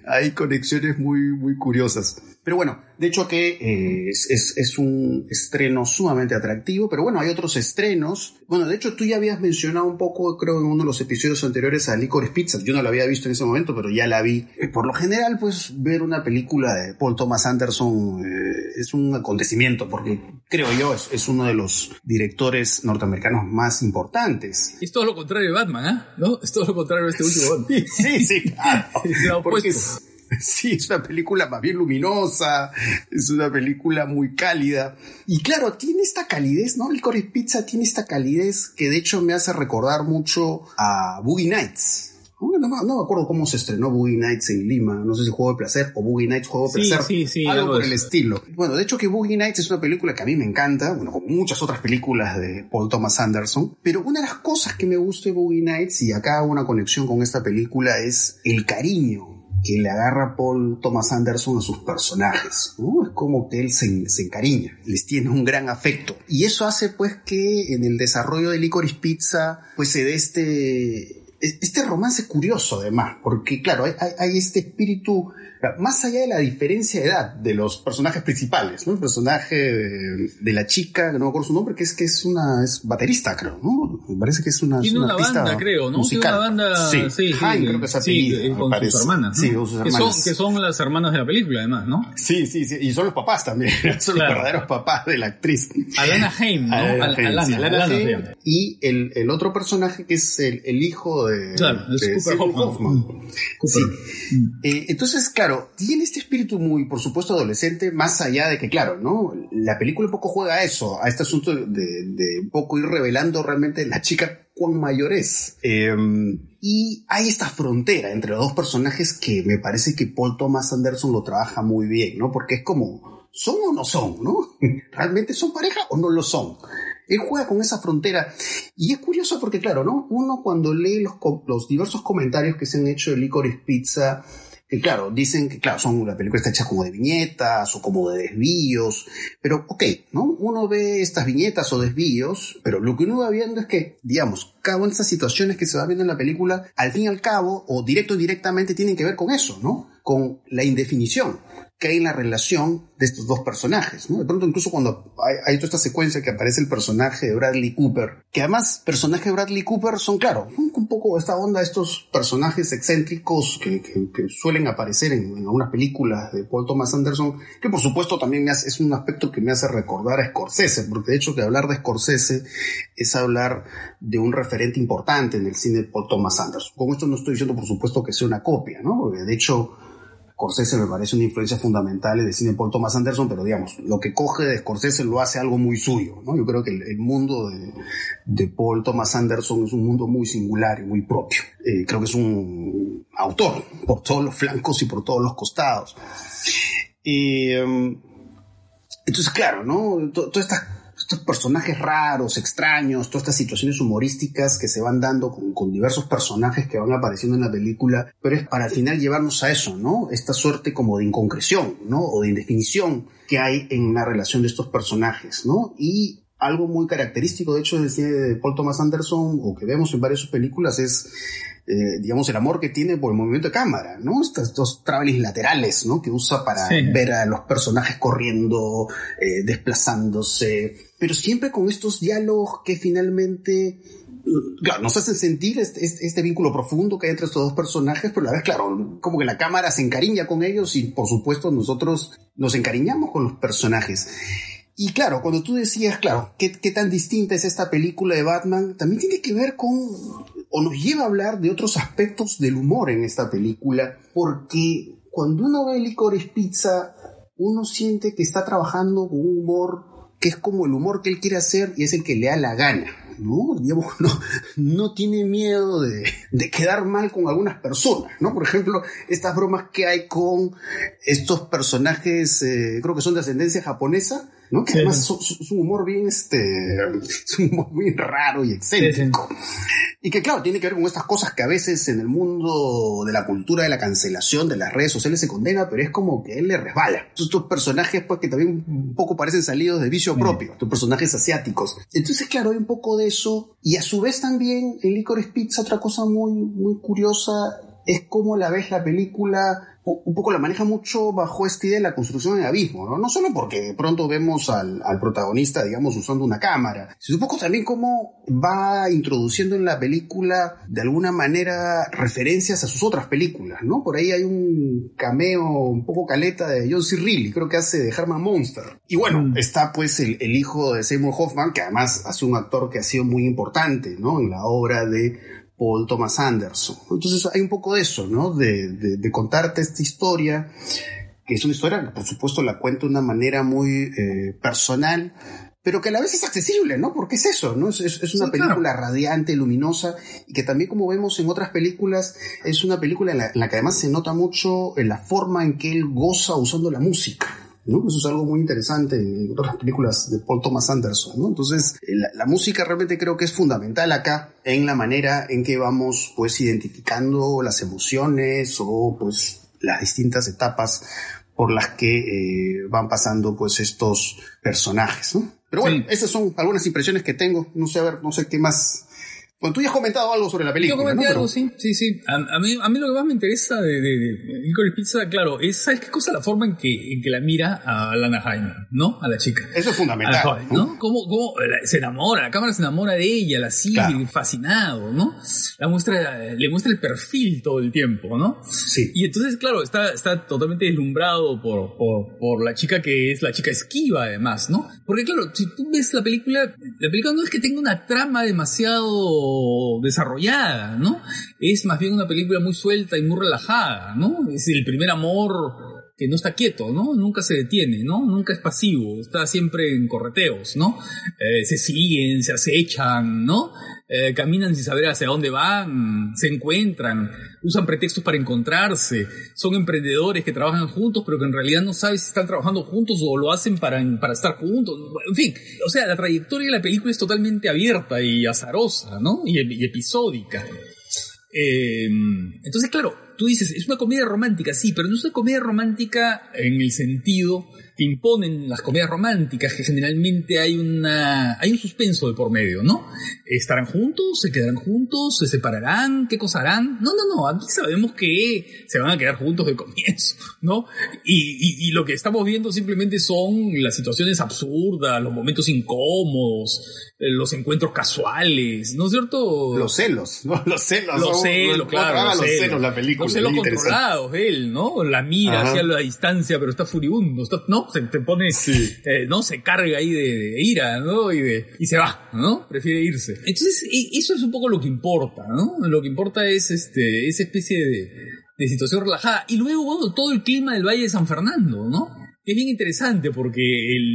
Hay conexiones muy, muy curiosas. Pero bueno, de hecho que eh, es, es- es un estreno sumamente atractivo, pero bueno, hay otros estrenos. Bueno, de hecho tú ya habías mencionado un poco, creo, en uno de los episodios anteriores a Licorice Pizza. Yo no la había visto en ese momento, pero ya la vi. Eh, Por lo general, pues ver una película de Paul Thomas Anderson eh, es un acontecimiento, porque creo yo es, es uno de los directores norteamericanos más importantes.
Es todo lo contrario de Batman, ¿ah? ¿No? Es todo lo contrario de este último Batman.
Sí, sí, claro.
Lo
Porque es, sí, es una película más bien luminosa, es una película muy cálida. Y claro, tiene esta calidez, ¿no? Licorice Pizza tiene esta calidez que de hecho me hace recordar mucho a Boogie Nights. No, no me- acuerdo cómo se estrenó Boogie Nights en Lima, no sé si Juego de Placer o Boogie Nights Juego de
Sí,
Placer,
sí, sí,
algo
algo
por el estilo. Bueno, de hecho que Boogie Nights es una película que a mí me encanta, bueno, como muchas otras películas de Paul Thomas Anderson, pero una de las cosas que me gusta de Boogie Nights, y acá hago una conexión con esta película, es el cariño que le agarra Paul Thomas Anderson a sus personajes, ¿no? Es como que él se, se encariña, les tiene un gran afecto. Y eso hace pues que en el desarrollo de Licorice Pizza, pues se dé este, este romance curioso además, porque claro, hay, hay- este espíritu, más allá de la diferencia de edad de los personajes principales, ¿no? El personaje de, de la chica, que no me acuerdo su nombre, que es que es una es baterista, creo, ¿no? Me parece que es una,
Tiene una
artista
banda, creo, ¿no?
musical.
Tiene una banda,
sí,
sí,
creo que es apellido,
eh, con sus hermanas, ¿no?
Sí, con sus
Que son,
hermanas.
que son las hermanas de la película, además, ¿no?
Sí, sí, sí, y son los papás también, son
Claro.
los verdaderos papás de la actriz.
Alana Haim, ¿no?
Alana
Alana,
sí, Haim, y el, el otro personaje que es el, el hijo de,
Claro, es
de
Cooper Hoffman.
Hoffman. Sí.
Mm.
Eh, entonces, claro, tiene este espíritu muy, por supuesto, adolescente, más allá de que, claro, ¿no? La película un poco juega a eso, a este asunto de, de un poco ir revelando realmente la chica cuán mayor es. Eh, y hay esta frontera entre los dos personajes que me parece que Paul Thomas Anderson lo trabaja muy bien, ¿no? Porque es como, ¿son o no son, no? ¿Realmente son pareja o no lo son? Él juega con esa frontera. Y es curioso porque, claro, ¿no? Uno cuando lee los, los diversos comentarios que se han hecho de Licorice Pizza, claro, dicen que, claro, son, la película está hecha como de viñetas o como de desvíos, pero ok, ¿no? Uno ve estas viñetas o desvíos, pero lo que uno va viendo es que, digamos, cada una de estas situaciones que se va viendo en la película, al fin y al cabo, o directo o indirectamente, tienen que ver con eso, ¿no? Con la indefinición que hay en la relación de estos dos personajes. De pronto incluso cuando hay, toda esta secuencia que aparece el personaje de Bradley Cooper, que además personajes de Bradley Cooper son, claro, un, poco esta onda, estos personajes excéntricos que, suelen aparecer en, algunas películas de Paul Thomas Anderson, que por supuesto también es un aspecto que me hace recordar a Scorsese, porque de hecho que hablar de Scorsese es hablar de un referente importante en el cine de Paul Thomas Anderson. Con esto no estoy diciendo por supuesto que sea una copia, ¿no? De hecho Scorsese me parece una influencia fundamental en el cine de Paul Thomas Anderson, pero digamos, lo que coge de Scorsese lo hace algo muy suyo, ¿no? Yo creo que el, mundo de, de, Paul Thomas Anderson es un mundo muy singular y muy propio. Eh, creo que es un autor por todos los flancos y por todos los costados. Em, entonces, claro, ¿no? Todas estas estos personajes raros, extraños, todas estas situaciones humorísticas que se van dando con, diversos personajes que van apareciendo en la película, pero es para al final llevarnos a eso, ¿no? Esta suerte como de inconcreción, ¿no? O de indefinición que hay en la relación de estos personajes, ¿no? Y algo muy característico, de hecho, de Paul Thomas Anderson, o que vemos en varias películas, es eh, digamos, el amor que tiene por el movimiento de cámara, ¿no? Estos dos travelings laterales, ¿no? Que usa para ver a los personajes corriendo, eh, desplazándose, pero siempre con estos diálogos que finalmente mm, claro, nos hacen sentir este, este, este, vínculo profundo que hay entre estos dos personajes, pero a la vez, claro, como que la cámara se encariña con ellos y por supuesto nosotros nos encariñamos con los personajes. Y claro, cuando tú decías, claro, ¿qué, qué tan distinta es esta película de Batman, también tiene que ver con o nos lleva a hablar de otros aspectos del humor en esta película, porque cuando uno ve Licorice Pizza, uno siente que está trabajando con un humor que es como el humor que él quiere hacer y es el que le da la gana. ¿no? Digamos, no, no tiene miedo de, de, quedar mal con algunas personas, ¿no? Por ejemplo, estas bromas que hay con estos personajes, eh, creo que son de ascendencia japonesa, ¿no? Que además es un humor bien, este, es un humor muy raro y excéntrico. Y que claro, tiene que ver con estas cosas que a veces en el mundo de la cultura de la cancelación de las redes sociales se condena, pero es como que él le resbala. Estos personajes, pues, que también un poco parecen salidos de vicio propio, estos personajes asiáticos. Entonces, claro, hay un poco de eso. Y a su vez también en Licorice Pizza, otra cosa muy, muy curiosa, es cómo la ves la película un poco la maneja mucho bajo esta idea de la construcción en abismo, ¿no? No solo porque de pronto vemos al, protagonista, digamos, usando una cámara, sino un poco también cómo va introduciendo en la película, de alguna manera, referencias a sus otras películas, ¿no? Por ahí hay un cameo un poco caleta de John C. Reilly, creo que hace de Herman Monster. Y bueno, mm. está pues el, el hijo de Seymour Hoffman, que además hace un actor que ha sido muy importante, ¿no? En la obra de Paul Thomas Anderson. Entonces hay un poco de eso, ¿no? De, de, contarte esta historia, que es una historia por supuesto la cuento de una manera muy eh, personal, pero que a la vez es accesible, ¿no? Porque es eso, ¿no? Es, es, una película radiante, luminosa, y que también como vemos en otras películas, es una película en la, en la que además se nota mucho en la forma en que él goza usando la música. ¿No? Eso es algo muy interesante en otras películas de Paul Thomas Anderson, ¿no? Entonces, eh, la, música realmente creo que es fundamental acá en la manera en que vamos, pues, identificando las emociones o, pues, las distintas etapas por las que eh, van pasando, pues, estos personajes, ¿no? Pero bueno, esas son algunas impresiones que tengo. No sé, a ver, no sé qué más bueno, tú ya has comentado algo sobre la película.
Yo comenté algo, sí, sí, sí. A, mí, a mí lo que más me interesa de, de, de Pizza, claro, es, ¿sabes qué cosa? La forma en que, en que la mira a Lana Jaime, ¿no? A la chica.
Eso es fundamental.
¿no? ¿Cómo, cómo se enamora? La cámara se enamora de ella, la sigue fascinado, ¿no? La muestra, le muestra el perfil todo el tiempo, ¿no?
Sí.
Y entonces, claro, está, está totalmente deslumbrado por, por, por la chica que es la chica esquiva, además, ¿no? Porque, claro, si tú ves la película, la película no es que tenga una trama demasiado desarrollada, ¿no? Es más bien una película muy suelta y muy relajada, ¿no? Es el primer amor que no está quieto, ¿no? Nunca se detiene, ¿no? Nunca es pasivo, está siempre en correteos, ¿no? Eh, se siguen, se acechan, ¿no? Eh, caminan sin saber hacia dónde van, se encuentran, usan pretextos para encontrarse, son emprendedores que trabajan juntos, pero que en realidad no sabes si están trabajando juntos o lo hacen para, para estar juntos. En fin, o sea, la trayectoria de la película es totalmente abierta y azarosa, ¿no? Y, episódica. Eh, entonces, claro, tú dices, es una comedia romántica, sí, pero no es una comedia romántica en el sentido que imponen las comedias románticas, que generalmente hay una hay un suspenso de por medio, ¿no? ¿Estarán juntos? ¿Se quedarán juntos? ¿Se separarán? ¿Qué cosa harán? No, no, no, aquí sabemos que se van a quedar juntos de comienzo, ¿no? Y, y lo que estamos viendo simplemente son las situaciones absurdas, los momentos incómodos, eh, los encuentros casuales, ¿no es cierto?
Los celos, ¿no? Los celos.
Los celos, claro.
Los, celos, la película.
Los celos controlados, él, ¿no? La mira hacia la distancia, pero está furibundo, ¿no? Se te pone, eh, ¿no? Se carga ahí de, ira, ¿no? Y, de, y se va, ¿no? Prefiere irse. Entonces, eso es un poco lo que importa, ¿no? Lo que importa es este, esa especie de, de situación relajada. Y luego todo el clima del Valle de San Fernando, ¿no? Que es bien interesante porque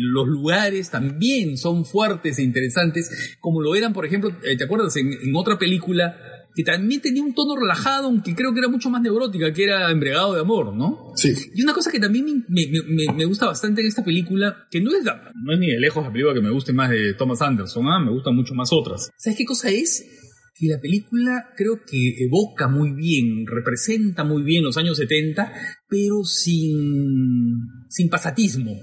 los lugares también son fuertes e interesantes, como lo eran, por ejemplo, eh, ¿te acuerdas? En, otra película que también tenía un tono relajado, aunque creo que era mucho más neurótica, que era Embregado de Amor, ¿no?
Sí.
Y una cosa que también me, gusta bastante en esta película, que no es, no es ni de lejos la película que me guste más de Thomas Anderson, ¿ah? me gustan mucho más otras. ¿Sabes qué cosa es? Y la película creo que evoca muy bien, representa muy bien los años 70, pero sin, sin pasatismo,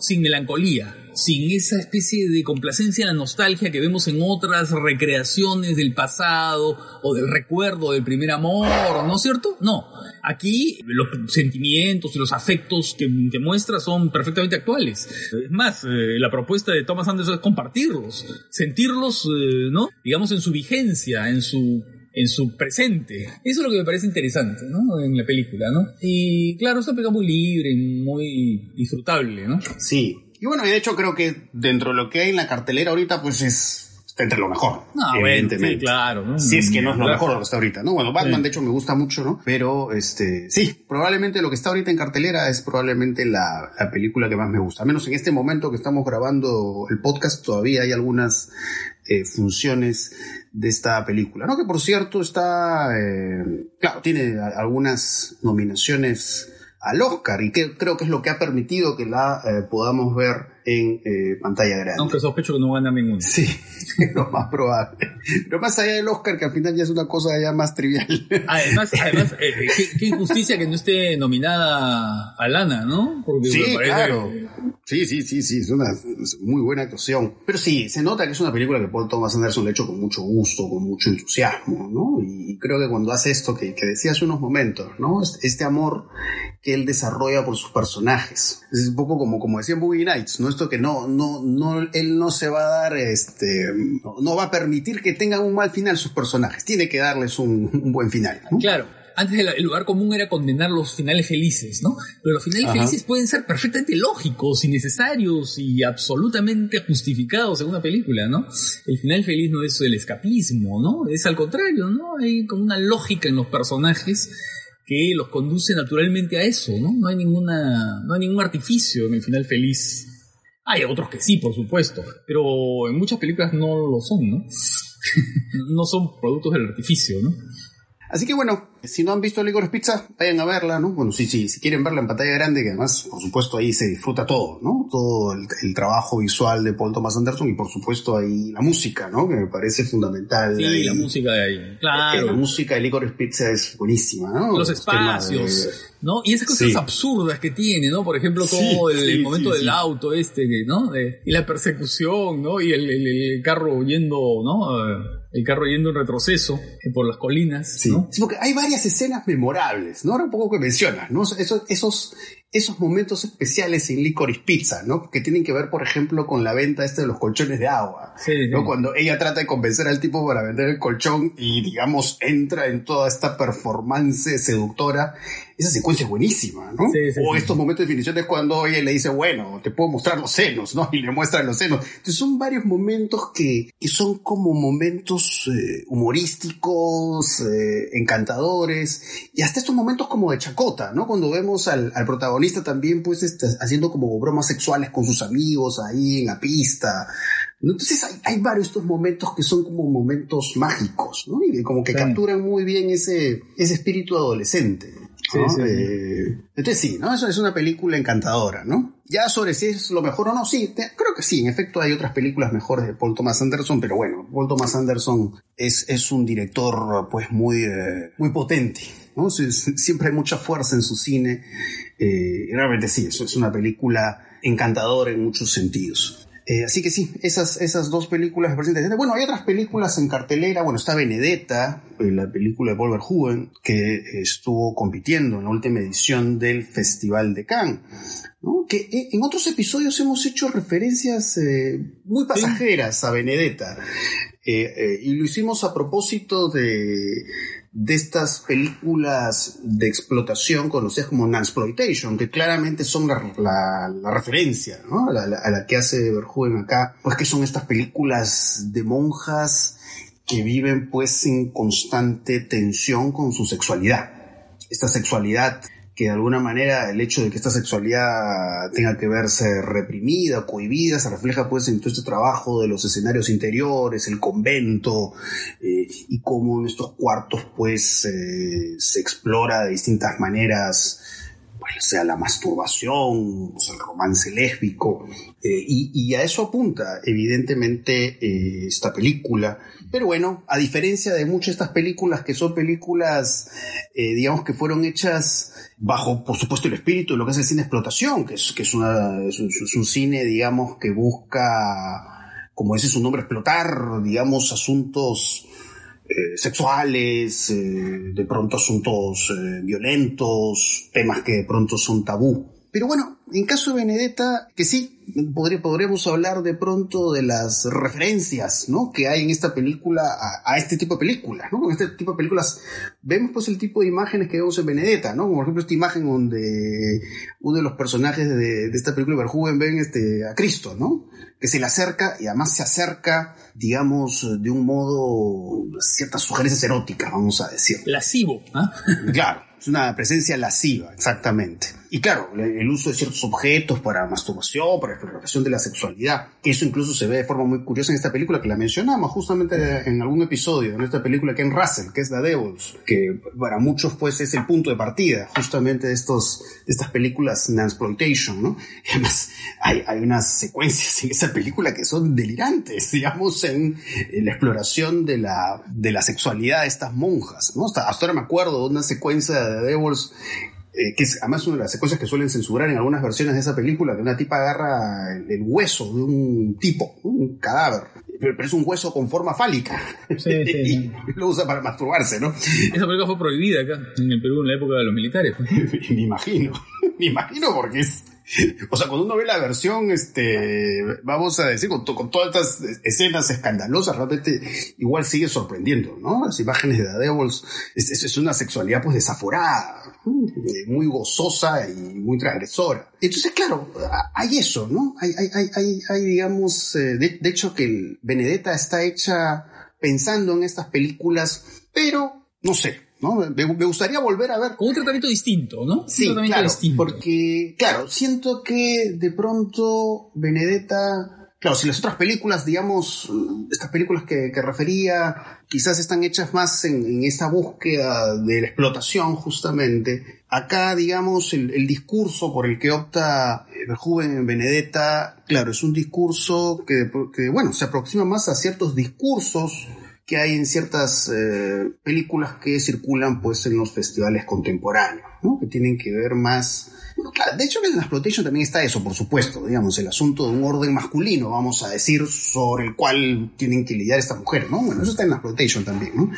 sin melancolía, sin esa especie de complacencia en la nostalgia que vemos en otras recreaciones del pasado o del recuerdo del primer amor, ¿no es cierto? No, Aquí los sentimientos y los afectos que, muestra son perfectamente actuales. Es más, eh, la propuesta de Thomas Anderson es compartirlos, sentirlos, eh, ¿no? Digamos, en su vigencia, en su en su presente. Eso es lo que me parece interesante, ¿no? En la película, ¿no? Y claro, es una película muy libre, muy disfrutable, ¿no?
Sí. Y bueno, y de hecho creo que dentro de lo que hay en la cartelera ahorita, pues es entre lo mejor. evidentemente.
claro. ¿no?
Si es que no es lo mejor lo que está ahorita, ¿no? Bueno, Batman de hecho me gusta mucho, ¿no? Pero, este, sí, probablemente lo que está ahorita en cartelera es probablemente la, película que más me gusta. Al menos en este momento que estamos grabando el podcast todavía hay algunas eh, funciones de esta película, ¿no? Que por cierto está, eh, claro, tiene algunas nominaciones al Oscar y que creo que es lo que ha permitido que la eh, podamos ver en eh, pantalla grande.
Aunque sospecho que no gana ninguno.
Sí, es lo más probable. Pero más allá del Oscar, que al final ya es una cosa ya más trivial.
Además, además eh, qué, injusticia que no esté nominada a Lana, ¿no?
sí, claro. Sí, sí, sí, sí, es una muy buena actuación. Pero sí, se nota que es una película que Paul Thomas Anderson le ha hecho con mucho gusto, con mucho entusiasmo, ¿no? Y creo que cuando hace esto que, que decía hace unos momentos, ¿no? Este, este amor que él desarrolla por sus personajes. Es un poco como, como decía en Boogie Nights, ¿no? Esto que no, no, no, él no se va a dar, este, no, va a permitir que tengan un mal final sus personajes. Tiene que darles un, buen final.
Claro. Antes el lugar común era condenar los finales felices, ¿no? Pero los finales felices pueden ser perfectamente lógicos y necesarios y absolutamente justificados en una película, ¿no? El final feliz no es el escapismo, ¿no? Es al contrario, ¿no? Hay como una lógica en los personajes que los conduce naturalmente a eso, ¿no? No hay ninguna, no hay ningún artificio en el final feliz. Hay otros que sí, por supuesto, pero en muchas películas no lo son, ¿no? no son productos del artificio, ¿no?
Así que bueno, si no han visto Licorice Pizza, vayan a verla, ¿no? Bueno, sí, sí, si quieren verla en pantalla grande, que además, por supuesto, ahí se disfruta todo, ¿no? Todo el, trabajo visual de Paul Thomas Anderson y, por supuesto, ahí la música, ¿no? Que me parece fundamental.
Sí, la música de ahí, claro.
la música de Licorice Pizza es buenísima, ¿no?
Los, espacios, ¿no? Y esas cosas absurdas que tiene, ¿no? Por ejemplo, todo el, momento del auto este, ¿no? y la persecución, ¿no? Y el, el carro yendo, ¿no? El carro yendo en retroceso eh, por las colinas.
Sí. sí, porque hay varias escenas memorables, ¿no? Ahora un poco que mencionas, ¿no? Esos, esos, esos momentos especiales en Licorice Pizza, ¿no? Que tienen que ver, por ejemplo, con la venta este de los colchones de agua, ¿no? Cuando ella trata de convencer al tipo para vender el colchón y, digamos, entra en toda esta performance seductora, esa secuencia es buenísima, ¿no? o estos momentos de definición es cuando ella le dice, bueno, te puedo mostrar los senos, ¿no? Y le muestra los senos. Entonces son varios momentos que, que son como momentos eh, humorísticos, eh, encantadores, y hasta estos momentos como de chacota, ¿no? Cuando vemos al, al protagonista también, pues, está haciendo como bromas sexuales con sus amigos ahí en la pista. Entonces hay, hay varios estos momentos que son como momentos mágicos, ¿no? Y como que capturan muy bien ese, ese espíritu adolescente. Eh, entonces sí, ¿no? Eso es una película encantadora, ¿no? Ya sobre si es lo mejor o no, sí, creo que sí, en efecto hay otras películas mejores de Paul Thomas Anderson, pero bueno, Paul Thomas Anderson es, es un director pues muy, eh, muy potente, ¿no? Siempre hay mucha fuerza en su cine, eh, realmente sí, eso es una película encantadora en muchos sentidos. Eh, así que sí, esas, esas dos películas me parecen interesantes. Bueno, hay otras películas en cartelera. Bueno, está Benedetta, eh, la película de Paul Verhoeven, que estuvo compitiendo en la última edición del Festival de Cannes. ¿no? Que eh, en otros episodios hemos hecho referencias muy pasajeras a Benedetta. y lo hicimos a propósito de de estas películas de explotación conocidas como Nansploitation, que claramente son la, referencia ¿no? a, la, que hace Verhoeven acá, pues que son estas películas de monjas que viven pues en constante tensión con su sexualidad. esta sexualidad que de alguna manera el hecho de que esta sexualidad tenga que verse reprimida, cohibida, se refleja pues en todo este trabajo de los escenarios interiores, el convento, eh, y cómo en estos cuartos pues eh, se explora de distintas maneras pues, sea la masturbación, el romance lésbico, eh, y, a eso apunta evidentemente esta película. Pero bueno, a diferencia de muchas de estas películas que son películas, digamos que fueron hechas bajo, por supuesto, el espíritu de lo que es el cine de explotación, que es, que es, una, un, cine, digamos, que busca, como dice su nombre, explotar, digamos, asuntos eh, sexuales, eh, de pronto asuntos eh, violentos, temas que de pronto son tabú. Pero bueno, en caso de Benedetta, que sí, podríamos hablar de pronto de las referencias ¿no? que hay en esta película a, este tipo de películas. ¿no? En este tipo de películas vemos pues el tipo de imágenes que vemos en Benedetta, ¿no? como por ejemplo esta imagen donde uno de los personajes de, esta película Verhoeven ven este, a Cristo, ¿no? que se le acerca y además se acerca, digamos, de un modo, ciertas sugerencias eróticas, vamos a decir.
Lascivo. ¿ah?
Claro, es una presencia lasciva, exactamente. Y claro, el uso de ciertos objetos para masturbación, para exploración de la sexualidad. Eso incluso se ve de forma muy curiosa en esta película que la mencionamos justamente en algún episodio, en esta película Ken Russell, que es The Devils, que para muchos pues es el punto de partida justamente de, estos, de estas películas exploitation, ¿no? Además hay, hay unas secuencias en esa película que son delirantes, digamos, en, la exploración de la, de la sexualidad de estas monjas, ¿no? Hasta, hasta ahora me acuerdo de una secuencia de The Devils eh, que es además una de las secuencias que suelen censurar en algunas versiones de esa película, que una tipa agarra el, hueso de un tipo, un cadáver, pero, es un hueso con forma fálica, y lo usa para masturbarse, ¿no?
Esa película fue prohibida acá, en el Perú, en la época de los militares.
me imagino, me imagino porque es o sea, cuando uno ve la versión, este, vamos a decir, con, todas estas escenas escandalosas, realmente igual sigue sorprendiendo, ¿no? Las imágenes de The Devils es, una sexualidad pues desaforada, muy gozosa y muy transgresora. Entonces, claro, hay eso, ¿no? Hay, hay, hay, hay, digamos, eh, de hecho que Benedetta está hecha pensando en estas películas, pero, no sé, ¿no? Me, gustaría volver a ver.
Con un tratamiento distinto, ¿no?
Sí, claro, porque, claro, siento que de pronto Benedetta Claro, si las otras películas, digamos, estas películas que, refería, quizás están hechas más en, esta búsqueda de la explotación, justamente. Acá, digamos, el, discurso por el que opta el joven Benedetta, claro, es un discurso que, que, bueno, se aproxima más a ciertos discursos que hay en ciertas eh, películas que circulan pues en los festivales contemporáneos, ¿no? que tienen que ver más... Claro, de hecho en la exploitation también está eso, por supuesto, digamos, el asunto de un orden masculino, vamos a decir, sobre el cual tienen que lidiar estas mujeres, ¿no? Bueno, eso está en la exploitation también, ¿no?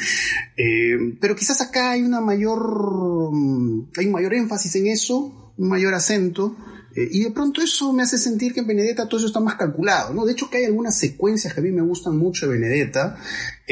Eh, pero quizás acá hay una mayor... Mm, hay un mayor énfasis en eso, un mayor acento, eh, y de pronto eso me hace sentir que en Benedetta todo eso está más calculado, ¿no? De hecho que hay algunas secuencias que a mí me gustan mucho de Benedetta,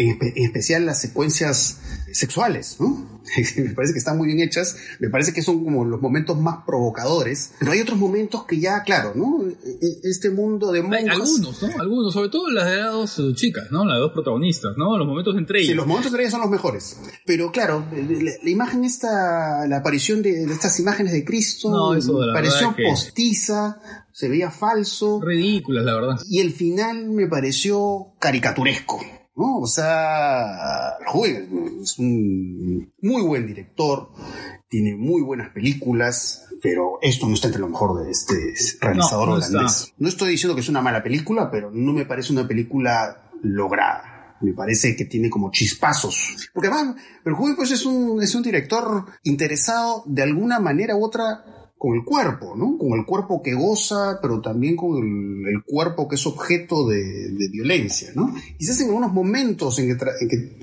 en, especial las secuencias sexuales, ¿no? me parece que están muy bien hechas, me parece que son como los momentos más provocadores, pero hay otros momentos que ya, claro, ¿no? E, e, este mundo de monjas...
algunos, ¿no? Algunos, sobre todo las de las dos eh, chicas, ¿no? Las dos protagonistas, ¿no? Los momentos entre ellas.
Sí, los momentos entre ellas son los mejores, pero claro, la, imagen esta, la aparición de, estas imágenes de Cristo, no, eso me pareció postiza, se veía falso.
Ridículas, la verdad.
Y el final me pareció caricaturesco. ¿No? O sea, es un muy buen director, tiene muy buenas películas, pero esto no está entre lo mejor de este realizador no, holandés. No estoy diciendo que es una mala película, pero no me parece una película lograda. Me parece que tiene como chispazos. Porque además, pero pues es un, es un director interesado de alguna manera u otra con el cuerpo, ¿no? Con el cuerpo que goza, pero también con el, cuerpo que es objeto de, violencia, ¿no? Quizás en algunos momentos en que,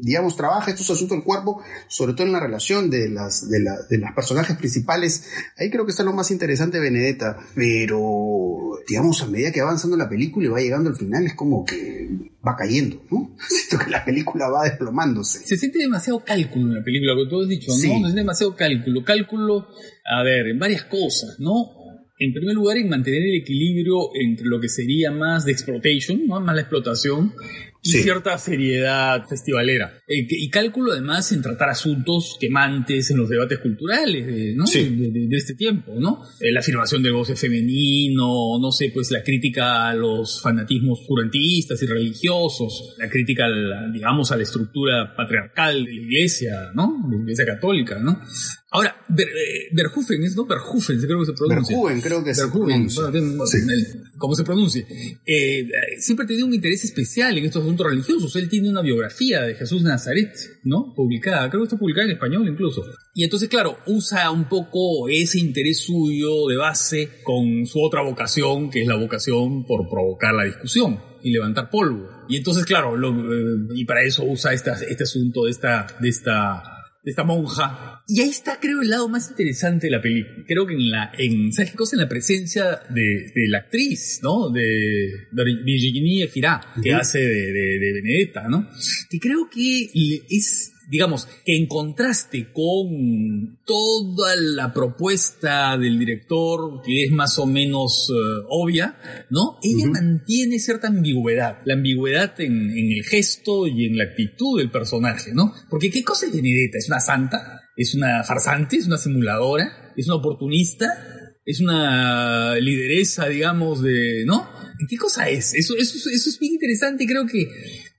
digamos, trabaja estos asuntos del cuerpo, sobre todo en la relación de las, de, de las personajes principales, ahí creo que está lo más interesante de Benedetta, pero, digamos, a medida que va avanzando la película y va llegando al final, es como que va cayendo, ¿no? Siento que la película va desplomándose.
Se siente demasiado cálculo en la película, como tú has dicho, ¿no? Es demasiado cálculo. Cálculo, a ver, en varias cosas, ¿no? En primer lugar, en mantener el equilibrio entre lo que sería más de exploitation, ¿no? más la explotación, y cierta seriedad festivalera. Eh, y cálculo además en tratar asuntos quemantes en los debates culturales de, ¿no? de, este tiempo, ¿no? Eh, la afirmación del goce femenino, no sé, pues la crítica a los fanatismos purantistas y religiosos, la crítica, digamos, a la estructura patriarcal de la iglesia, ¿no? De la iglesia católica, ¿no? Ahora, eh, Verhoeven, ¿es no? Verhoeven, creo que se pronuncia.
Verhoeven, creo que
Verhoeven, se pronuncia. ¿Cómo se pronuncia? Eh, siempre ha tenido un interés especial en estos asuntos religiosos. Él tiene una biografía de Jesús Nazaret, ¿no? Publicada, creo que está publicada en español incluso. Y entonces, claro, usa un poco ese interés suyo de base con su otra vocación, que es la vocación por provocar la discusión y levantar polvo. Y entonces, claro, eh, y para eso usa esta, este asunto de esta, de esta de esta monja. Y ahí está, creo, el lado más interesante de la película. Creo que en la, en, ¿sabes qué cosa? En la presencia de, de la actriz, ¿no? De, de Virginie Efira, que hace de, de, de Benedetta, ¿no? Que creo que es digamos, que en contraste con toda la propuesta del director, que es más o menos eh, obvia, ¿no? Ella mantiene cierta ambigüedad, la ambigüedad en, el gesto y en la actitud del personaje, ¿no? Porque ¿qué cosa es Benedetta? ¿Es una santa? ¿Es una farsante? ¿Es una simuladora? ¿Es una oportunista? ¿Es una lideresa, digamos, de, ¿no? ¿Qué cosa es? Eso, eso, eso es bien interesante creo que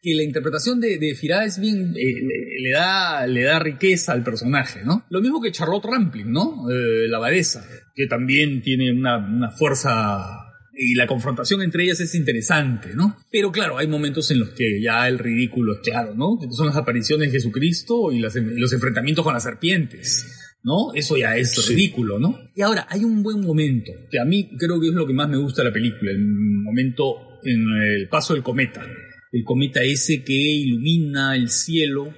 que la interpretación de, de Firá es bien, eh, le, da, le da riqueza al personaje, ¿no? Lo mismo que Charlotte Rampling, ¿no? Eh, la abadesa, que también tiene una, una fuerza y la confrontación entre ellas es interesante, ¿no? Pero claro, hay momentos en los que ya el ridículo es claro, ¿no? Son las apariciones de Jesucristo y los enfrentamientos con las serpientes. ¿no? Eso ya es ridículo, ¿no? Y ahora, hay un buen momento, que a mí creo que es lo que más me gusta de la película, el momento en el paso del cometa el cometa ese que ilumina el cielo,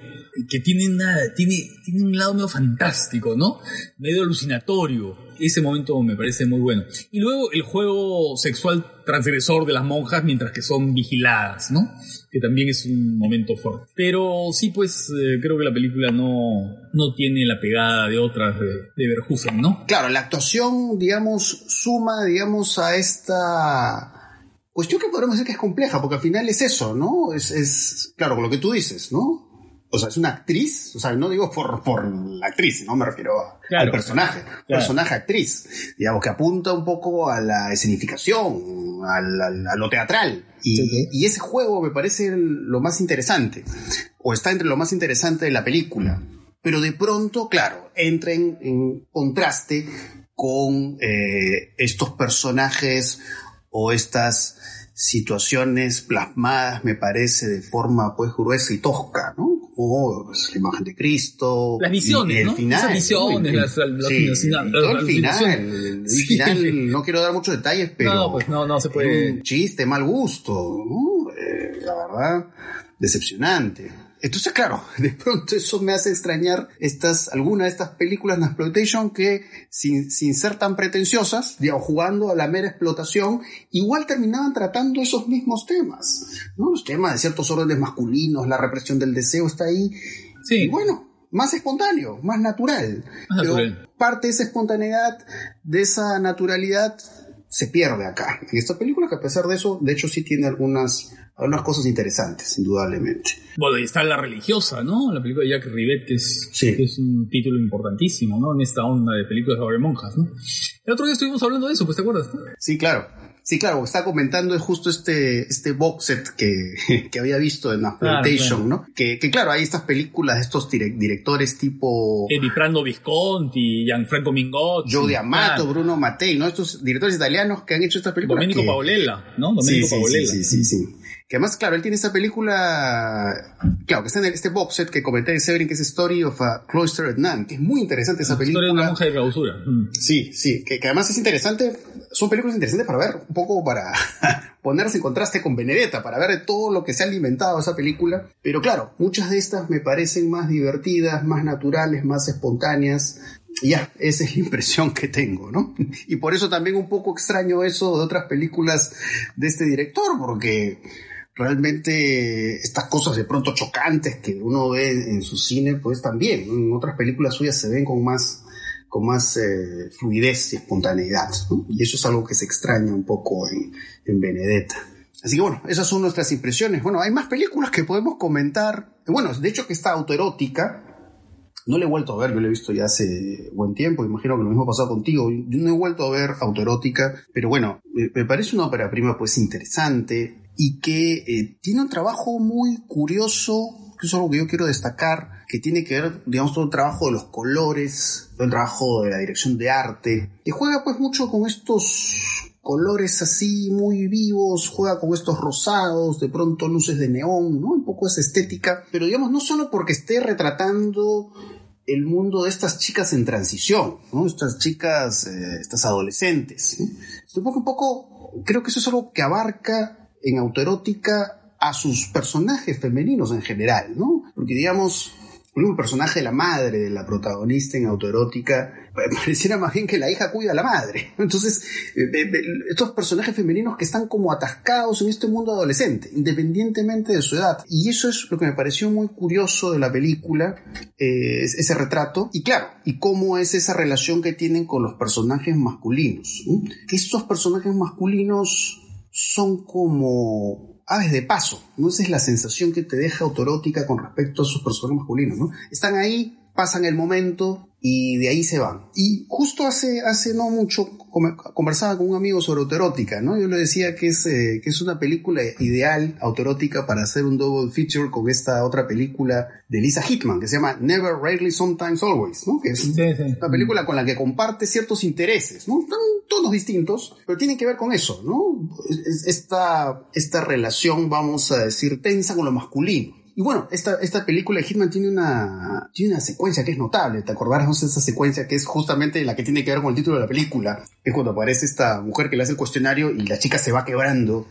que tiene, una, tiene, tiene un lado medio fantástico, ¿no? Medio alucinatorio. Ese momento me parece muy bueno. Y luego el juego sexual transgresor de las monjas mientras que son vigiladas, ¿no? Que también es un momento fuerte. Pero sí, pues eh, creo que la película no, no tiene la pegada de otras de, de ¿no?
Claro, la actuación, digamos, suma, digamos, a esta cuestión que podemos decir que es compleja, porque al final es eso, ¿no? Es, es claro, con lo que tú dices, ¿no? O sea, es una actriz, o sea, no digo por, por la actriz, no me refiero al personaje, personaje actriz, digamos, que apunta un poco a la escenificación, a lo teatral. Y, y, ese juego me parece lo más interesante, o está entre lo más interesante de la película. Pero de pronto, claro, entra en, contraste con eh, estos personajes o estas situaciones plasmadas, me parece, de forma pues gruesa y tosca, ¿no? Como pues, la imagen de Cristo.
Las visiones,
el
¿no?
Final,
Esas visiones, las, las,
sí, todo el final, el, final, no quiero dar muchos detalles, pero
no, pues no, no se puede.
Un chiste, mal gusto, ¿no? Eh, la verdad, decepcionante. Entonces, claro, de pronto eso me hace extrañar estas, algunas de estas películas de exploitation que, sin, sin ser tan pretenciosas, digamos, jugando a la mera explotación, igual terminaban tratando esos mismos temas, ¿no? Los temas de ciertos órdenes masculinos, la represión del deseo está ahí. Sí. Y bueno, más espontáneo, más natural. Pero parte de esa espontaneidad, de esa naturalidad, se pierde acá. En esta película, que a pesar de eso, de hecho sí tiene algunas unas cosas interesantes, indudablemente.
Bueno, y está La Religiosa, ¿no? La película de Jack Rivet, que es, es un título importantísimo, ¿no? En esta onda de películas sobre monjas, ¿no? El otro día estuvimos hablando de eso, pues, ¿te acuerdas?
Sí, claro. Sí, claro, está comentando justo este, este box set que, que había visto en la Plantation, ¿no? Que, que, claro, hay estas películas de estos directores tipo...
Eddie Prando Visconti, Gianfranco Mingotti.
Joe D'Amato, Bruno Mattei, ¿no? Estos directores italianos que han hecho estas películas.
Domenico Paolella, ¿no? Domenico
sí,
Paolella.
Sí, sí, sí, sí. Que además, claro, él tiene esta película, claro, que está en este box set que comenté de Severin, que es Story of a Cloistered Nun, que es muy interesante esa película.
Historia de una monja de clausura. Mm.
Sí, sí, que, que, además es interesante, son películas interesantes para ver, un poco para ponerse en contraste con Benedetta, para ver todo lo que se ha alimentado esa película. Pero claro, muchas de estas me parecen más divertidas, más naturales, más espontáneas, ya, esa es la impresión que tengo, ¿no? Y por eso también un poco extraño eso de otras películas de este director, porque realmente estas cosas de pronto chocantes que uno ve en su cine, pues también en otras películas suyas se ven con más, con más eh, fluidez y espontaneidad. Y eso es algo que se extraña un poco en, en Benedetta. Así que bueno, esas son nuestras impresiones. Bueno, hay más películas que podemos comentar. Bueno, de hecho que está autoerótica. No le he vuelto a ver, yo la he visto ya hace buen tiempo, imagino que lo mismo ha pasado contigo. Yo no he vuelto a ver autoerótica, pero bueno, me parece una ópera prima pues interesante y que eh, tiene un trabajo muy curioso que es algo que yo quiero destacar, que tiene que ver, digamos, todo el trabajo de los colores, todo el trabajo de la dirección de arte, que juega pues mucho con estos colores así muy vivos, juega con estos rosados, de pronto luces de neón, ¿no? Un poco esa estética, pero digamos, no solo porque esté retratando el mundo de estas chicas en transición, ¿no? Estas chicas, eh, estas adolescentes. Poco, un poco, creo que eso es algo que abarca en autoerótica a sus personajes femeninos en general, ¿no? Porque digamos, un personaje de la madre de la protagonista en autoerótica pareciera más bien que la hija cuida a la madre. Entonces, eh, estos personajes femeninos que están como atascados en este mundo adolescente, independientemente de su edad. Y eso es lo que me pareció muy curioso de la película, eh, ese retrato. Y claro, y cómo es esa relación que tienen con los personajes masculinos. Estos personajes masculinos son como aves de paso, ¿no? Esa es la sensación que te deja autorótica con respecto a sus personajes masculinos, ¿no? Están ahí, pasan el momento y de ahí se van. Y justo hace, hace no mucho conversaba con un amigo sobre autoerótica, ¿no? Yo le decía que es, eh, que es una película ideal, autoerótica, para hacer un double feature con esta otra película de Lisa Hitman, que se llama Never, Rarely, Sometimes, Always, ¿no? Que es una película con la que comparte ciertos intereses, ¿no? tonos distintos, pero tienen que ver con eso, ¿no? Esta, esta relación, vamos a decir, tensa con lo masculino. Y bueno, esta, esta película de Hitman tiene una, tiene una secuencia que es notable. ¿Te acordarás de esa secuencia que es justamente la que tiene que ver con el título de la película? Es cuando aparece esta mujer que le hace el cuestionario y la chica se va quebrando,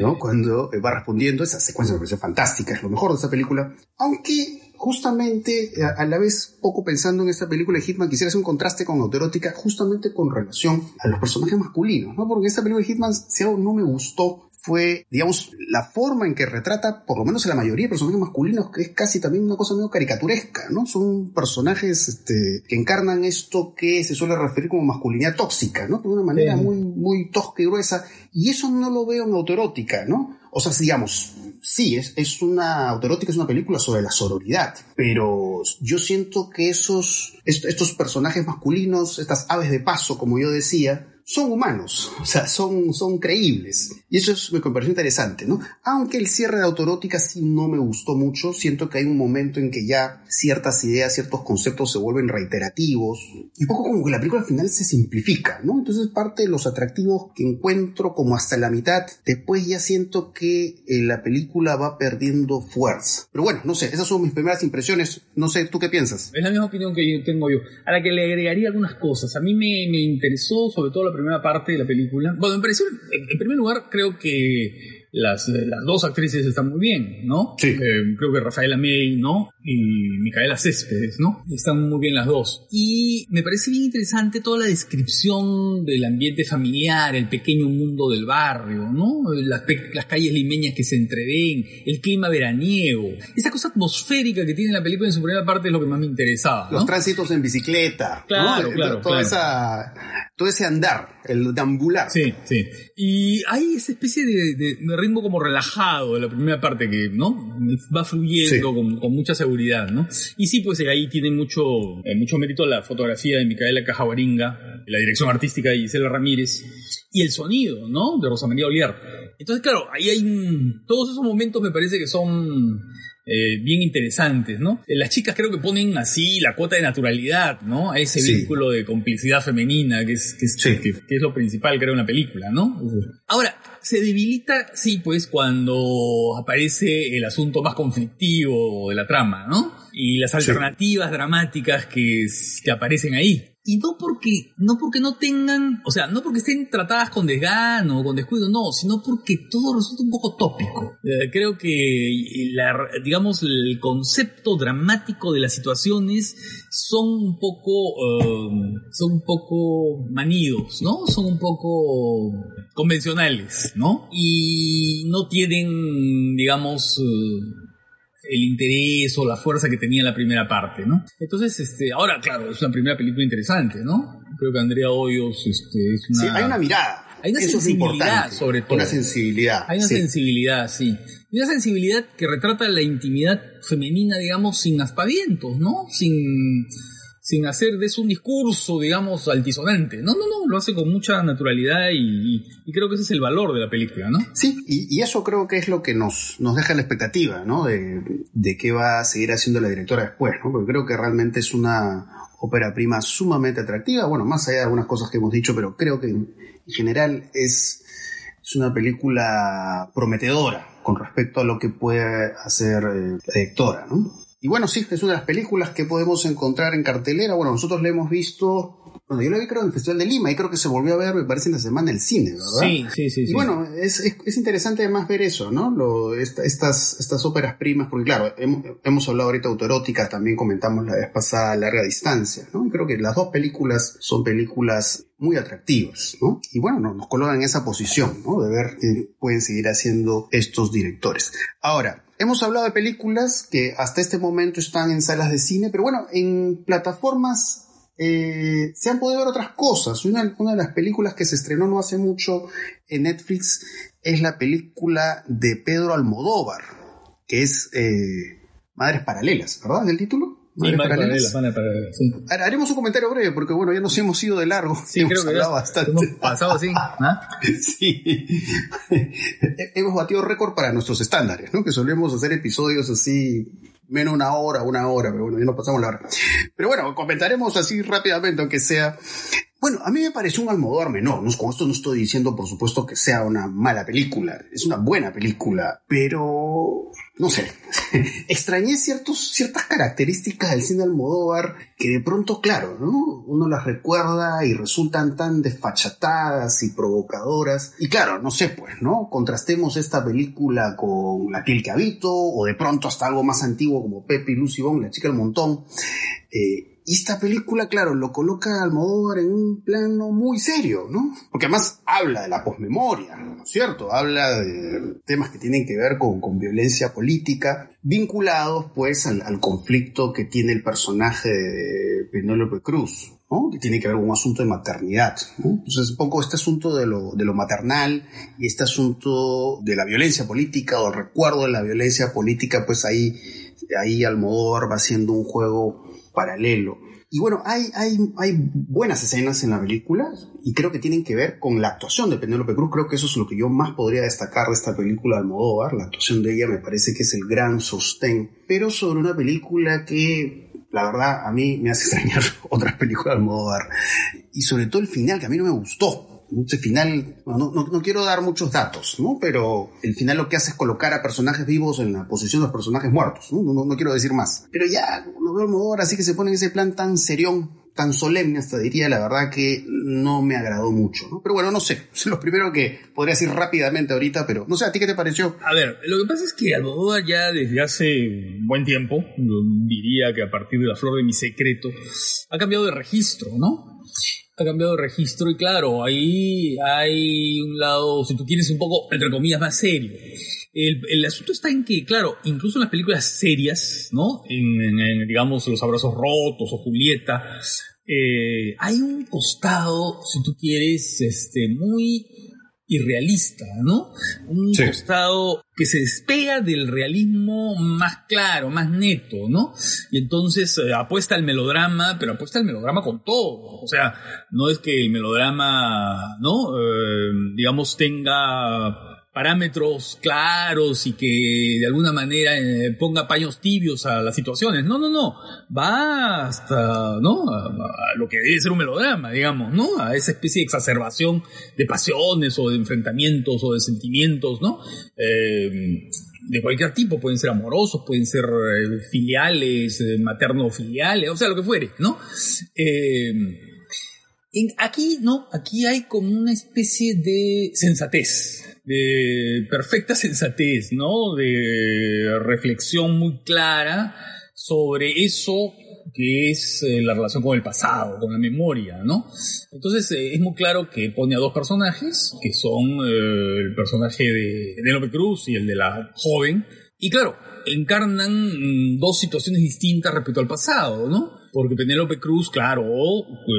¿no? Cuando va respondiendo. Esa secuencia me parece fantástica, es lo mejor de esta película. Aunque justamente a, la vez poco pensando en esta película de Hitman quisiera hacer un contraste con autoerótica justamente con relación a los personajes masculinos, ¿no? Porque esta película de Hitman si algo no me gustó fue, digamos, la forma en que retrata, por lo menos en la mayoría de personajes masculinos, que es casi también una cosa medio caricaturesca, ¿no? Son personajes este, que encarnan esto que se suele referir como masculinidad tóxica, ¿no? De una manera muy, muy tosca y gruesa, y eso no lo veo en autoerótica, ¿no? O sea, digamos, sí, es, es una, autoerótica es una película sobre la sororidad, pero yo siento que esos, estos personajes masculinos, estas aves de paso, como yo decía, son humanos, o sea, son, son creíbles. Y eso es, me pareció interesante, ¿no? Aunque el cierre de Autorótica sí no me gustó mucho, siento que hay un momento en que ya ciertas ideas, ciertos conceptos se vuelven reiterativos, y poco como que la película al final se simplifica, ¿no? Entonces parte de los atractivos que encuentro como hasta la mitad, después ya siento que eh, la película va perdiendo fuerza. Pero bueno, no sé, esas son mis primeras impresiones, no sé, ¿tú qué piensas?
Es la misma opinión que yo tengo yo, a la que le agregaría algunas cosas. A mí me, me interesó sobre todo la primera parte de la película. Bueno, me pareció, en primer lugar, creo que las, las dos actrices están muy bien, ¿no?
Sí.
Eh, creo que Rafaela May, ¿no? Y Micaela Céspedes, ¿no? Están muy bien las dos. Y me parece bien interesante toda la descripción del ambiente familiar, el pequeño mundo del barrio, ¿no? Las, las calles limeñas que se entreven, el clima veraniego. Esa cosa atmosférica que tiene la película en su primera parte es lo que más me interesaba.
Los tránsitos en bicicleta.
Claro, claro.
Toda Esa, todo ese andar, el deambular.
Sí, sí. Y hay esa especie de, de ritmo como relajado de la primera parte que, ¿no? Va fluyendo con, con, mucha seguridad, ¿no? Y sí, pues ahí tiene mucho, eh, mucho mérito la fotografía de Micaela Cajabaringa, la dirección artística de Gisela Ramírez y el sonido, ¿no? De Rosa María Oliar. Entonces, claro, ahí hay todos esos momentos me parece que son eh, bien interesantes, ¿no? Eh, las chicas creo que ponen así la cuota de naturalidad, ¿no? A ese vínculo de complicidad femenina que es, que es, que, que es lo principal, creo, en la película, ¿no? Ahora, se debilita, sí, pues cuando aparece el asunto más conflictivo de la trama, ¿no? Y las alternativas sí. dramáticas que, que aparecen ahí. Y no porque, no porque no tengan, o sea, no porque estén tratadas con desgano o con descuido, no, sino porque todo resulta un poco tópico. Eh, creo que, la, digamos, el concepto dramático de las situaciones son un poco, uh, son un poco manidos, ¿no? Son un poco convencionales, ¿no? Y no tienen, digamos, uh, el interés o la fuerza que tenía la primera parte, ¿no? Entonces, este, ahora, claro, es una primera película interesante, ¿no? Creo que Andrea Hoyos este, es una...
Sí, hay una mirada.
Hay una
Eso
sensibilidad, sobre todo.
Una sensibilidad.
Hay una
sí.
sensibilidad, sí. Y una sensibilidad que retrata la intimidad femenina, digamos, sin aspavientos, ¿no? Sin, sin hacer de eso un discurso, digamos, altisonante. No, no, no, lo hace con mucha naturalidad y, creo que ese es el valor de la película, ¿no?
Sí, y, y eso creo que es lo que nos, nos deja la expectativa, ¿no? De, de qué va a seguir haciendo la directora después, ¿no? Porque creo que realmente es una ópera prima sumamente atractiva, bueno, más allá de algunas cosas que hemos dicho, pero creo que en general es, es una película prometedora con respecto a lo que puede hacer eh, la directora, ¿no? Y bueno, sí, es una de las películas que podemos encontrar en cartelera. Bueno, nosotros la hemos visto, bueno, yo la vi creo en el Festival de Lima y creo que se volvió a ver, me parece, en la semana del cine, ¿verdad?
Sí, sí, sí.
Y
sí.
bueno, es, es, es interesante además ver eso, ¿no? Lo, esta- estas, estas óperas primas, porque claro, hemos, hemos hablado ahorita de autoerótica, también comentamos la vez pasada larga distancia, ¿no? Y creo que las dos películas son películas muy atractivas, ¿no? Y bueno, no- nos colocan en esa posición, ¿no? De ver qué pueden seguir haciendo estos directores. Ahora, hemos hablado de películas que hasta este momento están en salas de cine, pero bueno, en plataformas eh, se han podido ver otras cosas. Una, de las películas que se estrenó no hace mucho en Netflix es la película de Pedro Almodóvar, que es eh, Madres Paralelas, ¿verdad? ¿Es el título?
Sí, sí.
Haremos un comentario breve porque bueno, ya nos hemos ido de largo.
Sí,
hemos
creo que
hablado
ya
bastante.
hemos pasado así. ¿ah?
Sí. Hemos batido récord para nuestros estándares, ¿no? Que solemos hacer episodios así, menos una hora, una hora, pero bueno, ya nos pasamos la hora. Pero bueno, comentaremos así rápidamente, aunque sea. Bueno, a mí me pareció un Almodóvar menor, ¿no? Con esto no estoy diciendo, por supuesto, que sea una mala película. Es una buena película, pero no sé. Extrañé ciertos, ciertas características del cine Almodóvar que de pronto, claro, ¿no? Uno las recuerda y resultan tan desfachatadas y provocadoras. Y claro, no sé, pues, ¿no? Contrastemos esta película con La piel que habito, o de pronto hasta algo más antiguo como Pepe y Lucy Bond, La chica del montón. Eh, y esta película, claro, lo coloca a Almodóvar en un plano muy serio, ¿no? Porque además habla de la posmemoria, ¿no es cierto? Habla de temas que tienen que ver con, con violencia política, vinculados pues al, conflicto que tiene el personaje de Penélope Cruz, ¿no? Que tiene que ver con un asunto de maternidad. Entonces, un poco este asunto de lo, de lo maternal y este asunto de la violencia política o el recuerdo de la violencia política, pues ahí, ahí Almodóvar va haciendo un juego paralelo. Y bueno, hay, hay, hay buenas escenas en la película y creo que tienen que ver con la actuación de Penélope Cruz. Creo que eso es lo que yo más podría destacar de esta película Almodóvar. La actuación de ella me parece que es el gran sostén. Pero sobre una película que, la verdad, a mí me hace extrañar otras películas de Almodóvar. Y sobre todo el final, que a mí no me gustó. Ese final, no, no, no quiero dar muchos datos, ¿no? Pero el final lo que hace es colocar a personajes vivos en la posición de los personajes muertos, ¿no? No, no, no quiero decir más. Pero ya, no veo Almodóvar así que se pone en ese plan tan serión, tan solemne hasta diría, la verdad que no me agradó mucho, ¿no? Pero bueno, no sé, es lo primero que podría decir rápidamente ahorita, pero no sé, ¿a ti qué te pareció?
A ver, lo que pasa es que Almodóvar ya desde hace buen tiempo, diría que a partir de La Flor de mi Secreto, ha cambiado de registro, ¿no? Ha cambiado de registro y claro, ahí hay un lado, si tú quieres, un poco, entre comillas, más serio. El, el asunto está en que, claro, incluso en las películas serias, ¿no? En, en- en, digamos, Los Abrazos Rotos o Julieta, eh, hay un costado, si tú quieres, este, muy irrealista, ¿no? Un
Sí.
costado que se despega del realismo más claro, más neto, ¿no? Y entonces eh, apuesta al melodrama, pero apuesta al melodrama con todo. O sea, no es que el melodrama, ¿no? Eh, digamos, tenga parámetros claros y que de alguna manera eh, ponga paños tibios a las situaciones. No, no, no. Va hasta, ¿no? A, lo que debe ser un melodrama, digamos, ¿no? A esa especie de exacerbación de pasiones o de enfrentamientos o de sentimientos, ¿no? Eh, de cualquier tipo, pueden ser amorosos, pueden ser eh, filiales, eh, materno-filiales, o sea, lo que fuere, ¿no? En- aquí, no, aquí hay como una especie de sensatez, de perfecta sensatez, ¿no? De reflexión muy clara sobre eso que es eh, la relación con el pasado, con la memoria, ¿no? Entonces eh, es muy claro que pone a dos personajes, que son eh, el personaje de Penélope Cruz y el de la joven, y claro, encarnan mm, dos situaciones distintas respecto al pasado, ¿no? Porque Penélope Cruz, claro,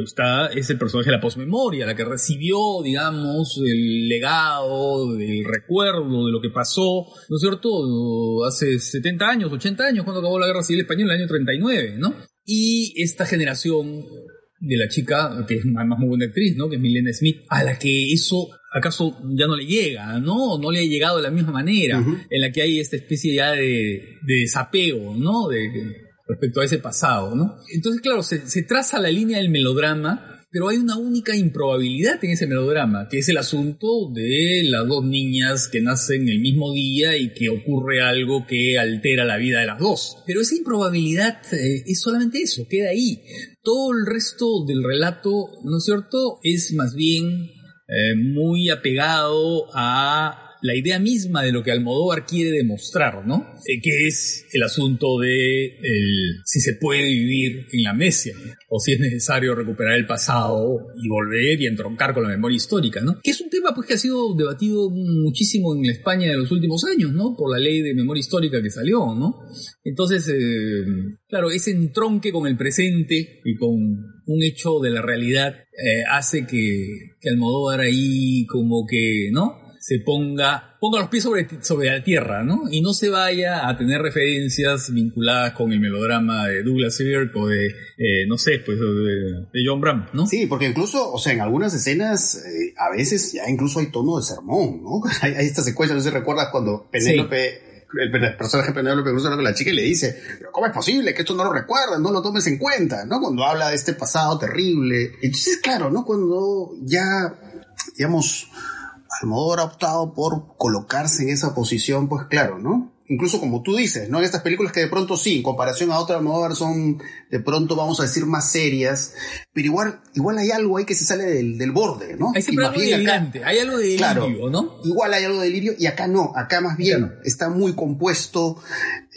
está, es el personaje de la posmemoria, la que recibió, digamos, el legado, el recuerdo de lo que pasó, ¿no es cierto? Hace 70 años, 80 años, cuando acabó la Guerra Civil Española, en el año 39, ¿no? Y esta generación de la chica, que es además muy buena actriz, ¿no? Que es Milena Smith, a la que eso acaso ya no le llega, ¿no? No le ha llegado de la misma manera, en la que hay esta especie ya de, de desapego, ¿no? De, respecto a ese pasado, ¿no? Entonces, claro, se, traza la línea del melodrama pero hay una única improbabilidad en ese melodrama, que es el asunto de las dos niñas que nacen el mismo día y que ocurre algo que altera la vida de las dos. Pero esa improbabilidad eh, es solamente eso, queda ahí. Todo el resto del relato, ¿no es cierto?, es más bien eh, muy apegado a la idea misma de lo que Almodóvar quiere demostrar, ¿no? Eh, que es el asunto de el, si se puede vivir en la amnesia o si es necesario recuperar el pasado y volver y entroncar con la memoria histórica, ¿no? Que es un tema pues que ha sido debatido muchísimo en España de los últimos años, ¿no? Por la ley de memoria histórica que salió, ¿no? Entonces, eh, claro, ese entronque con el presente y con un hecho de la realidad eh, hace que, que Almodóvar ahí como que, ¿no? Se ponga, ponga los pies sobre, sobre la tierra, ¿no? Y no se vaya a tener referencias vinculadas con el melodrama de Douglas Sirk o de, eh, no sé, pues de, John Bram, ¿no?
Sí, porque incluso, o sea, en algunas escenas, eh, a veces ya incluso hay tono de sermón, ¿no? hay, esta secuencia, no sé si recuerdas cuando Penélope... El personaje de Penélope Cruz con la chica y le dice, pero ¿cómo es posible que esto no lo recuerdas, no lo tomes en cuenta? ¿No? Cuando habla de este pasado terrible. Entonces, claro, ¿no? Cuando ya, digamos, Almodóvar ha optado por colocarse en esa posición, pues claro, ¿no? Incluso como tú dices, ¿no? En estas películas que de pronto sí, en comparación a otras Almodóvar son de pronto, vamos a decir, más serias, pero igual, igual hay algo ahí que se sale del, borde, ¿no?
Hay siempre algo delirante, hay algo de delirio, ¿no?
Igual hay algo de delirio y acá no, acá más bien está muy compuesto,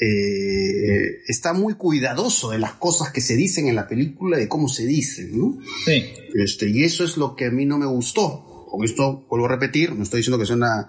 eh, está muy cuidadoso de las cosas que se dicen en la película, de cómo se dicen, ¿no?
Sí.
Este, y eso es lo que a mí no me gustó con esto vuelvo a repetir, no estoy diciendo que sea una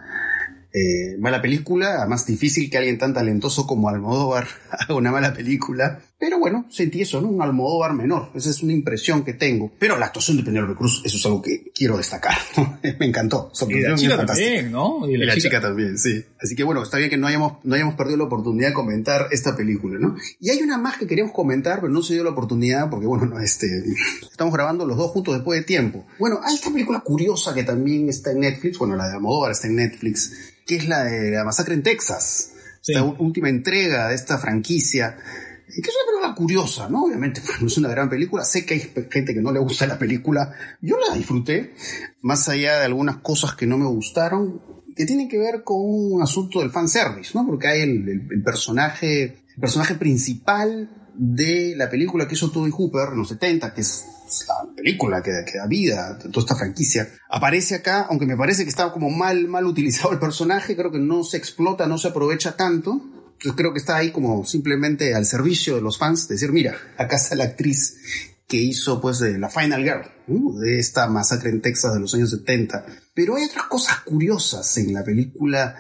eh, mala película, más difícil que alguien tan talentoso como Almodóvar haga una mala película, pero bueno, sentí eso, ¿no? Un Almodóvar menor, esa es una impresión que tengo. Pero la actuación de Penélope Cruz, eso es algo que quiero destacar, Me encantó.
y la chica también, ¿no?
Y la, chica... también, sí. Así que bueno, está bien que no hayamos, no hayamos perdido la oportunidad de comentar esta película, ¿no? Y hay una más que queríamos comentar, pero no se dio la oportunidad porque, bueno, no, este, estamos grabando los dos juntos después de tiempo. Bueno, hay esta película curiosa que también está en Netflix, bueno, la de Almodóvar está en Netflix, que es la de la masacre en Texas. La última entrega de esta franquicia. Que es una película curiosa, ¿no? Obviamente pues, no es una gran película. Sé que hay gente que no le gusta la película. Yo la disfruté, más allá de algunas cosas que no me gustaron, que tienen que ver con un asunto del fanservice, ¿no? Porque hay el, personaje, personaje principal de la película que hizo Toby Hooper en los 70, que es la película que, da vida a toda esta franquicia, aparece acá, aunque me parece que está como mal, mal utilizado el personaje, creo que no se explota, no se aprovecha tanto. Entonces creo que está ahí como simplemente al servicio de los fans, decir, mira, acá está la actriz que hizo pues la Final Girl, de esta masacre en Texas de los años 70. Pero hay otras cosas curiosas en la película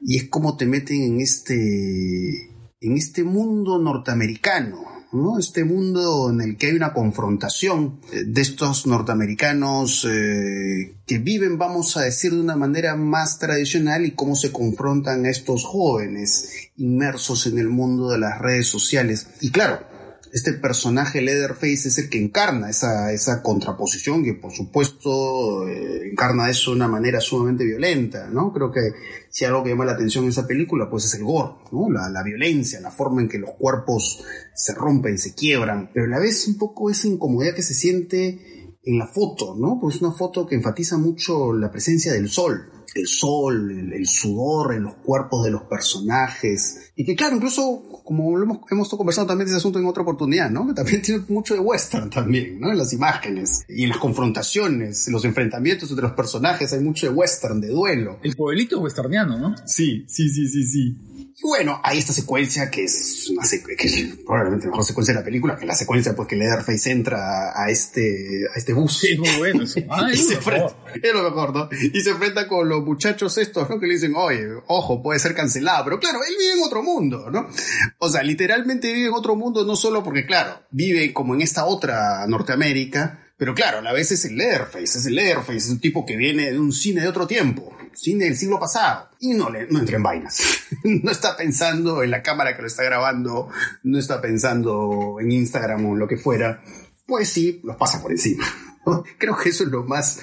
y es como te meten en este, en este mundo norteamericano ¿no? Este mundo en el que hay una confrontación eh, de estos norteamericanos eh, que viven, vamos a decir, de una manera más tradicional y cómo se confrontan a estos jóvenes inmersos en el mundo de las redes sociales. Y claro, este personaje Leatherface es el que encarna esa, esa contraposición que por supuesto eh, encarna eso de una manera sumamente violenta, ¿no? Creo que si algo que llama la atención en esa película pues es el gore, ¿no? La, la violencia, la forma en que los cuerpos se rompen, se quiebran, pero a la vez un poco esa incomodidad que se siente en la foto, ¿no? Pues es una foto que enfatiza mucho la presencia del sol, el sol, el, sudor en los cuerpos de los personajes. Y que claro, incluso como lo hemos, hemos conversado también de ese asunto en otra oportunidad, ¿no? Que también tiene mucho de western también, ¿no? En las imágenes y en las confrontaciones, en los enfrentamientos entre los personajes hay mucho de western, de duelo.
El pueblito westerniano, ¿no?
Sí, sí, sí, sí, sí. Y bueno, hay esta secuencia que es una que es probablemente la mejor secuencia de la película, que es la secuencia pues que Leatherface entra a este, a este bus.
Sí, muy bueno eso.
y se enfrenta, es lo mejor, ¿no? Y se enfrenta con los muchachos estos, ¿no? Que le dicen, oye, ojo, puede ser cancelado. Pero claro, él vive en otro mundo, ¿no? O sea, literalmente vive en otro mundo, no solo porque, claro, vive como en esta otra Norteamérica, pero claro, a la vez es el Leatherface, es el Leatherface, es un tipo que viene de un cine de otro tiempo, cine del siglo pasado, y no, le, no entra en vainas. no está pensando en la cámara que lo está grabando, no está pensando en Instagram o en lo que fuera. Pues sí, los pasa por encima. Creo que eso es lo más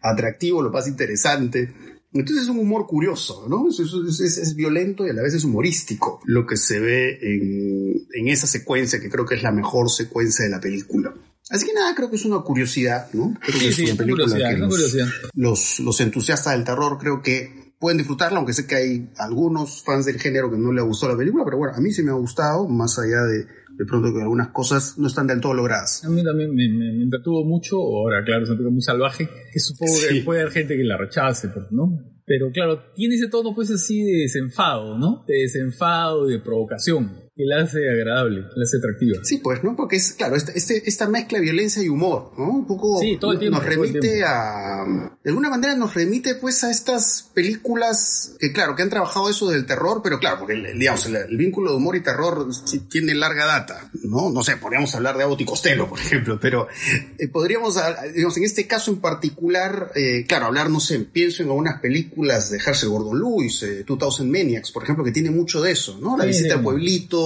atractivo, lo más interesante. Entonces es un humor curioso, ¿no? Es, violento y a la vez es humorístico lo que se ve en esa secuencia, que creo que es la mejor secuencia de la película. Así que nada, creo que es una curiosidad, ¿no? Creo
sí,
que
sí,
es
una curiosidad, una
los,
curiosidad.
Los, los entusiastas del terror creo que pueden disfrutarla, aunque sé que hay algunos fans del género que no le gustó la película, pero bueno, a mí sí me ha gustado, más allá de de pronto que algunas cosas no están del todo logradas.
A mí también me, me, me entretuvo mucho, ahora claro, es un poco muy salvaje, que supongo que
Sí.
puede haber gente que la rechace, pero, ¿no? Pero claro, tiene ese tono pues así de desenfado, ¿no? De desenfado de provocación, que la hace agradable, la hace atractiva.
Sí, pues, ¿no? Porque es, claro, este, este- esta mezcla de violencia y humor, ¿no? Un poco
Sí, todo el tiempo,
nos
todo el
remite
tiempo.
a... De alguna manera nos remite, pues, a estas películas que, claro, que han trabajado eso del terror, pero claro, porque, digamos, el, el vínculo de humor y terror sí tiene larga data, ¿no? No sé, podríamos hablar de Abbott y Costello, por ejemplo, pero eh, podríamos, ah, digamos, en este caso en particular, eh, claro, hablar, no sé, pienso en algunas películas de Herschel Gordon Lewis, eh, 2000 Maniacs, por ejemplo, que tiene mucho de eso, ¿no? La
Sí,
visita al pueblito,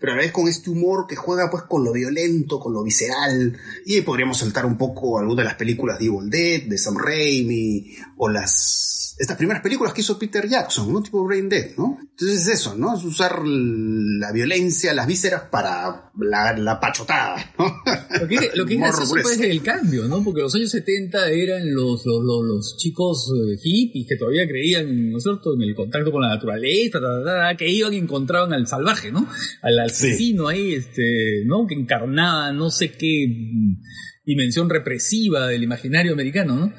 pero a la vez con este humor que juega pues con lo violento, con lo visceral. Y ahí podríamos saltar un poco algunas de las películas de Evil Dead, de Sam Raimi, o las estas primeras películas que hizo Peter Jackson, ¿no? Tipo Brain Dead, ¿no? Entonces es eso, ¿no? Es usar la violencia, las vísceras para la, la pachotada, ¿no?
Lo que, lo que es pues, es el cambio, ¿no? Porque los años 70 eran los, los, los, los chicos eh, hippies que todavía creían, ¿no es cierto?, en el contacto con la naturaleza, ta, ta, ta, que iban y encontraban al salvaje, ¿no? Al asesino ahí, este, ¿no? Que encarnaba no sé qué dimensión represiva del imaginario americano, ¿no?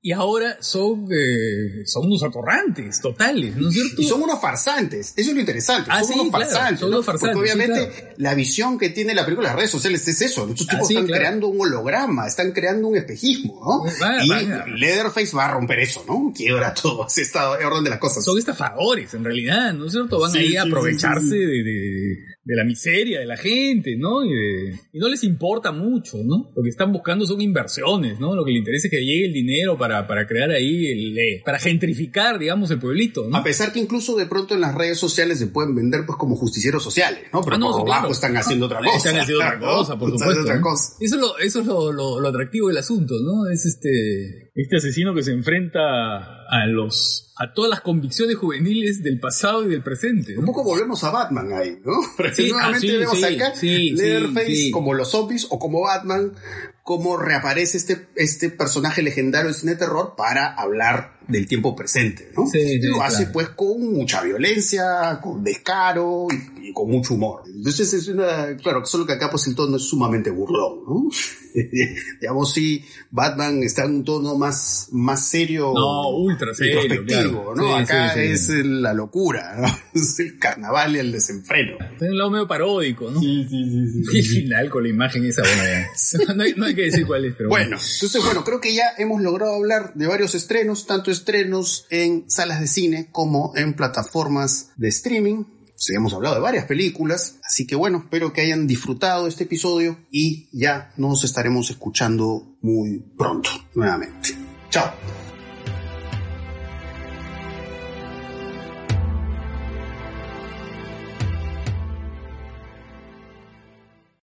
Y ahora son, eh, son unos atorrantes totales, ¿no es cierto?
Y son unos farsantes, eso es lo interesante,
Ah,
son
sí,
unos
claro,
farsantes,
son
¿no?
unos farsantes,
porque
sí,
obviamente la visión que tiene la película de las redes sociales es eso, estos
Ah,
tipos
sí,
están
claro.
creando un holograma, están creando un espejismo, ¿no?
Va,
y
va.
Leatherface va a romper eso, ¿no? Quiebra todo ese orden de las cosas.
son estafadores, en realidad, ¿no es cierto? Van ahí a aprovecharse de- de la miseria de la gente, ¿no? Y, de- y no les importa mucho, ¿no? Lo que están buscando son inversiones, ¿no? Lo que les interesa es que llegue el dinero para, para crear ahí, el, eh, para gentrificar, digamos, el pueblito, ¿no?
A pesar que incluso de pronto en las redes sociales se pueden vender pues como justicieros sociales, ¿no? Pero
Ah, no,
por
claro.
bajo están haciendo otra cosa.
Están haciendo otra cosa, por supuesto.
otra cosa.
Eso es, lo, eso es lo, lo- lo atractivo del asunto, ¿no? Es este, este asesino que se enfrenta a los, a todas las convicciones juveniles del pasado y del presente, ¿no?
Un poco volvemos a Batman ahí, ¿no?
Sí,
nuevamente
ah, sí,
vemos
sí,
acá Leatherface como los zombies o como Batman, cómo reaparece este, este personaje legendario del cine de terror para hablar del tiempo presente, ¿no?
Sí,
lo hace
claro.
pues con mucha violencia, con descaro y, y con mucho humor. Entonces es una, claro, solo que acá pues el tono es sumamente burlón, ¿no? Digamos, sí, Batman está en un tono más, más serio.
No, ultra serio, claro.
¿no?
Sí,
Acá
sí,
es la locura, ¿no? Es el carnaval y el desenfreno.
Tiene un lado medio paródico, ¿no?
Sí, sí, sí,
final con la imagen esa, bueno, ya. No hay, no hay que decir cuál es, pero
Bueno, entonces bueno, creo que ya hemos logrado hablar de varios estrenos, tanto estrenos en salas de cine como en plataformas de streaming. Sí, hemos hablado de varias películas, así que bueno, espero que hayan disfrutado este episodio y ya nos estaremos escuchando muy pronto nuevamente. Chao.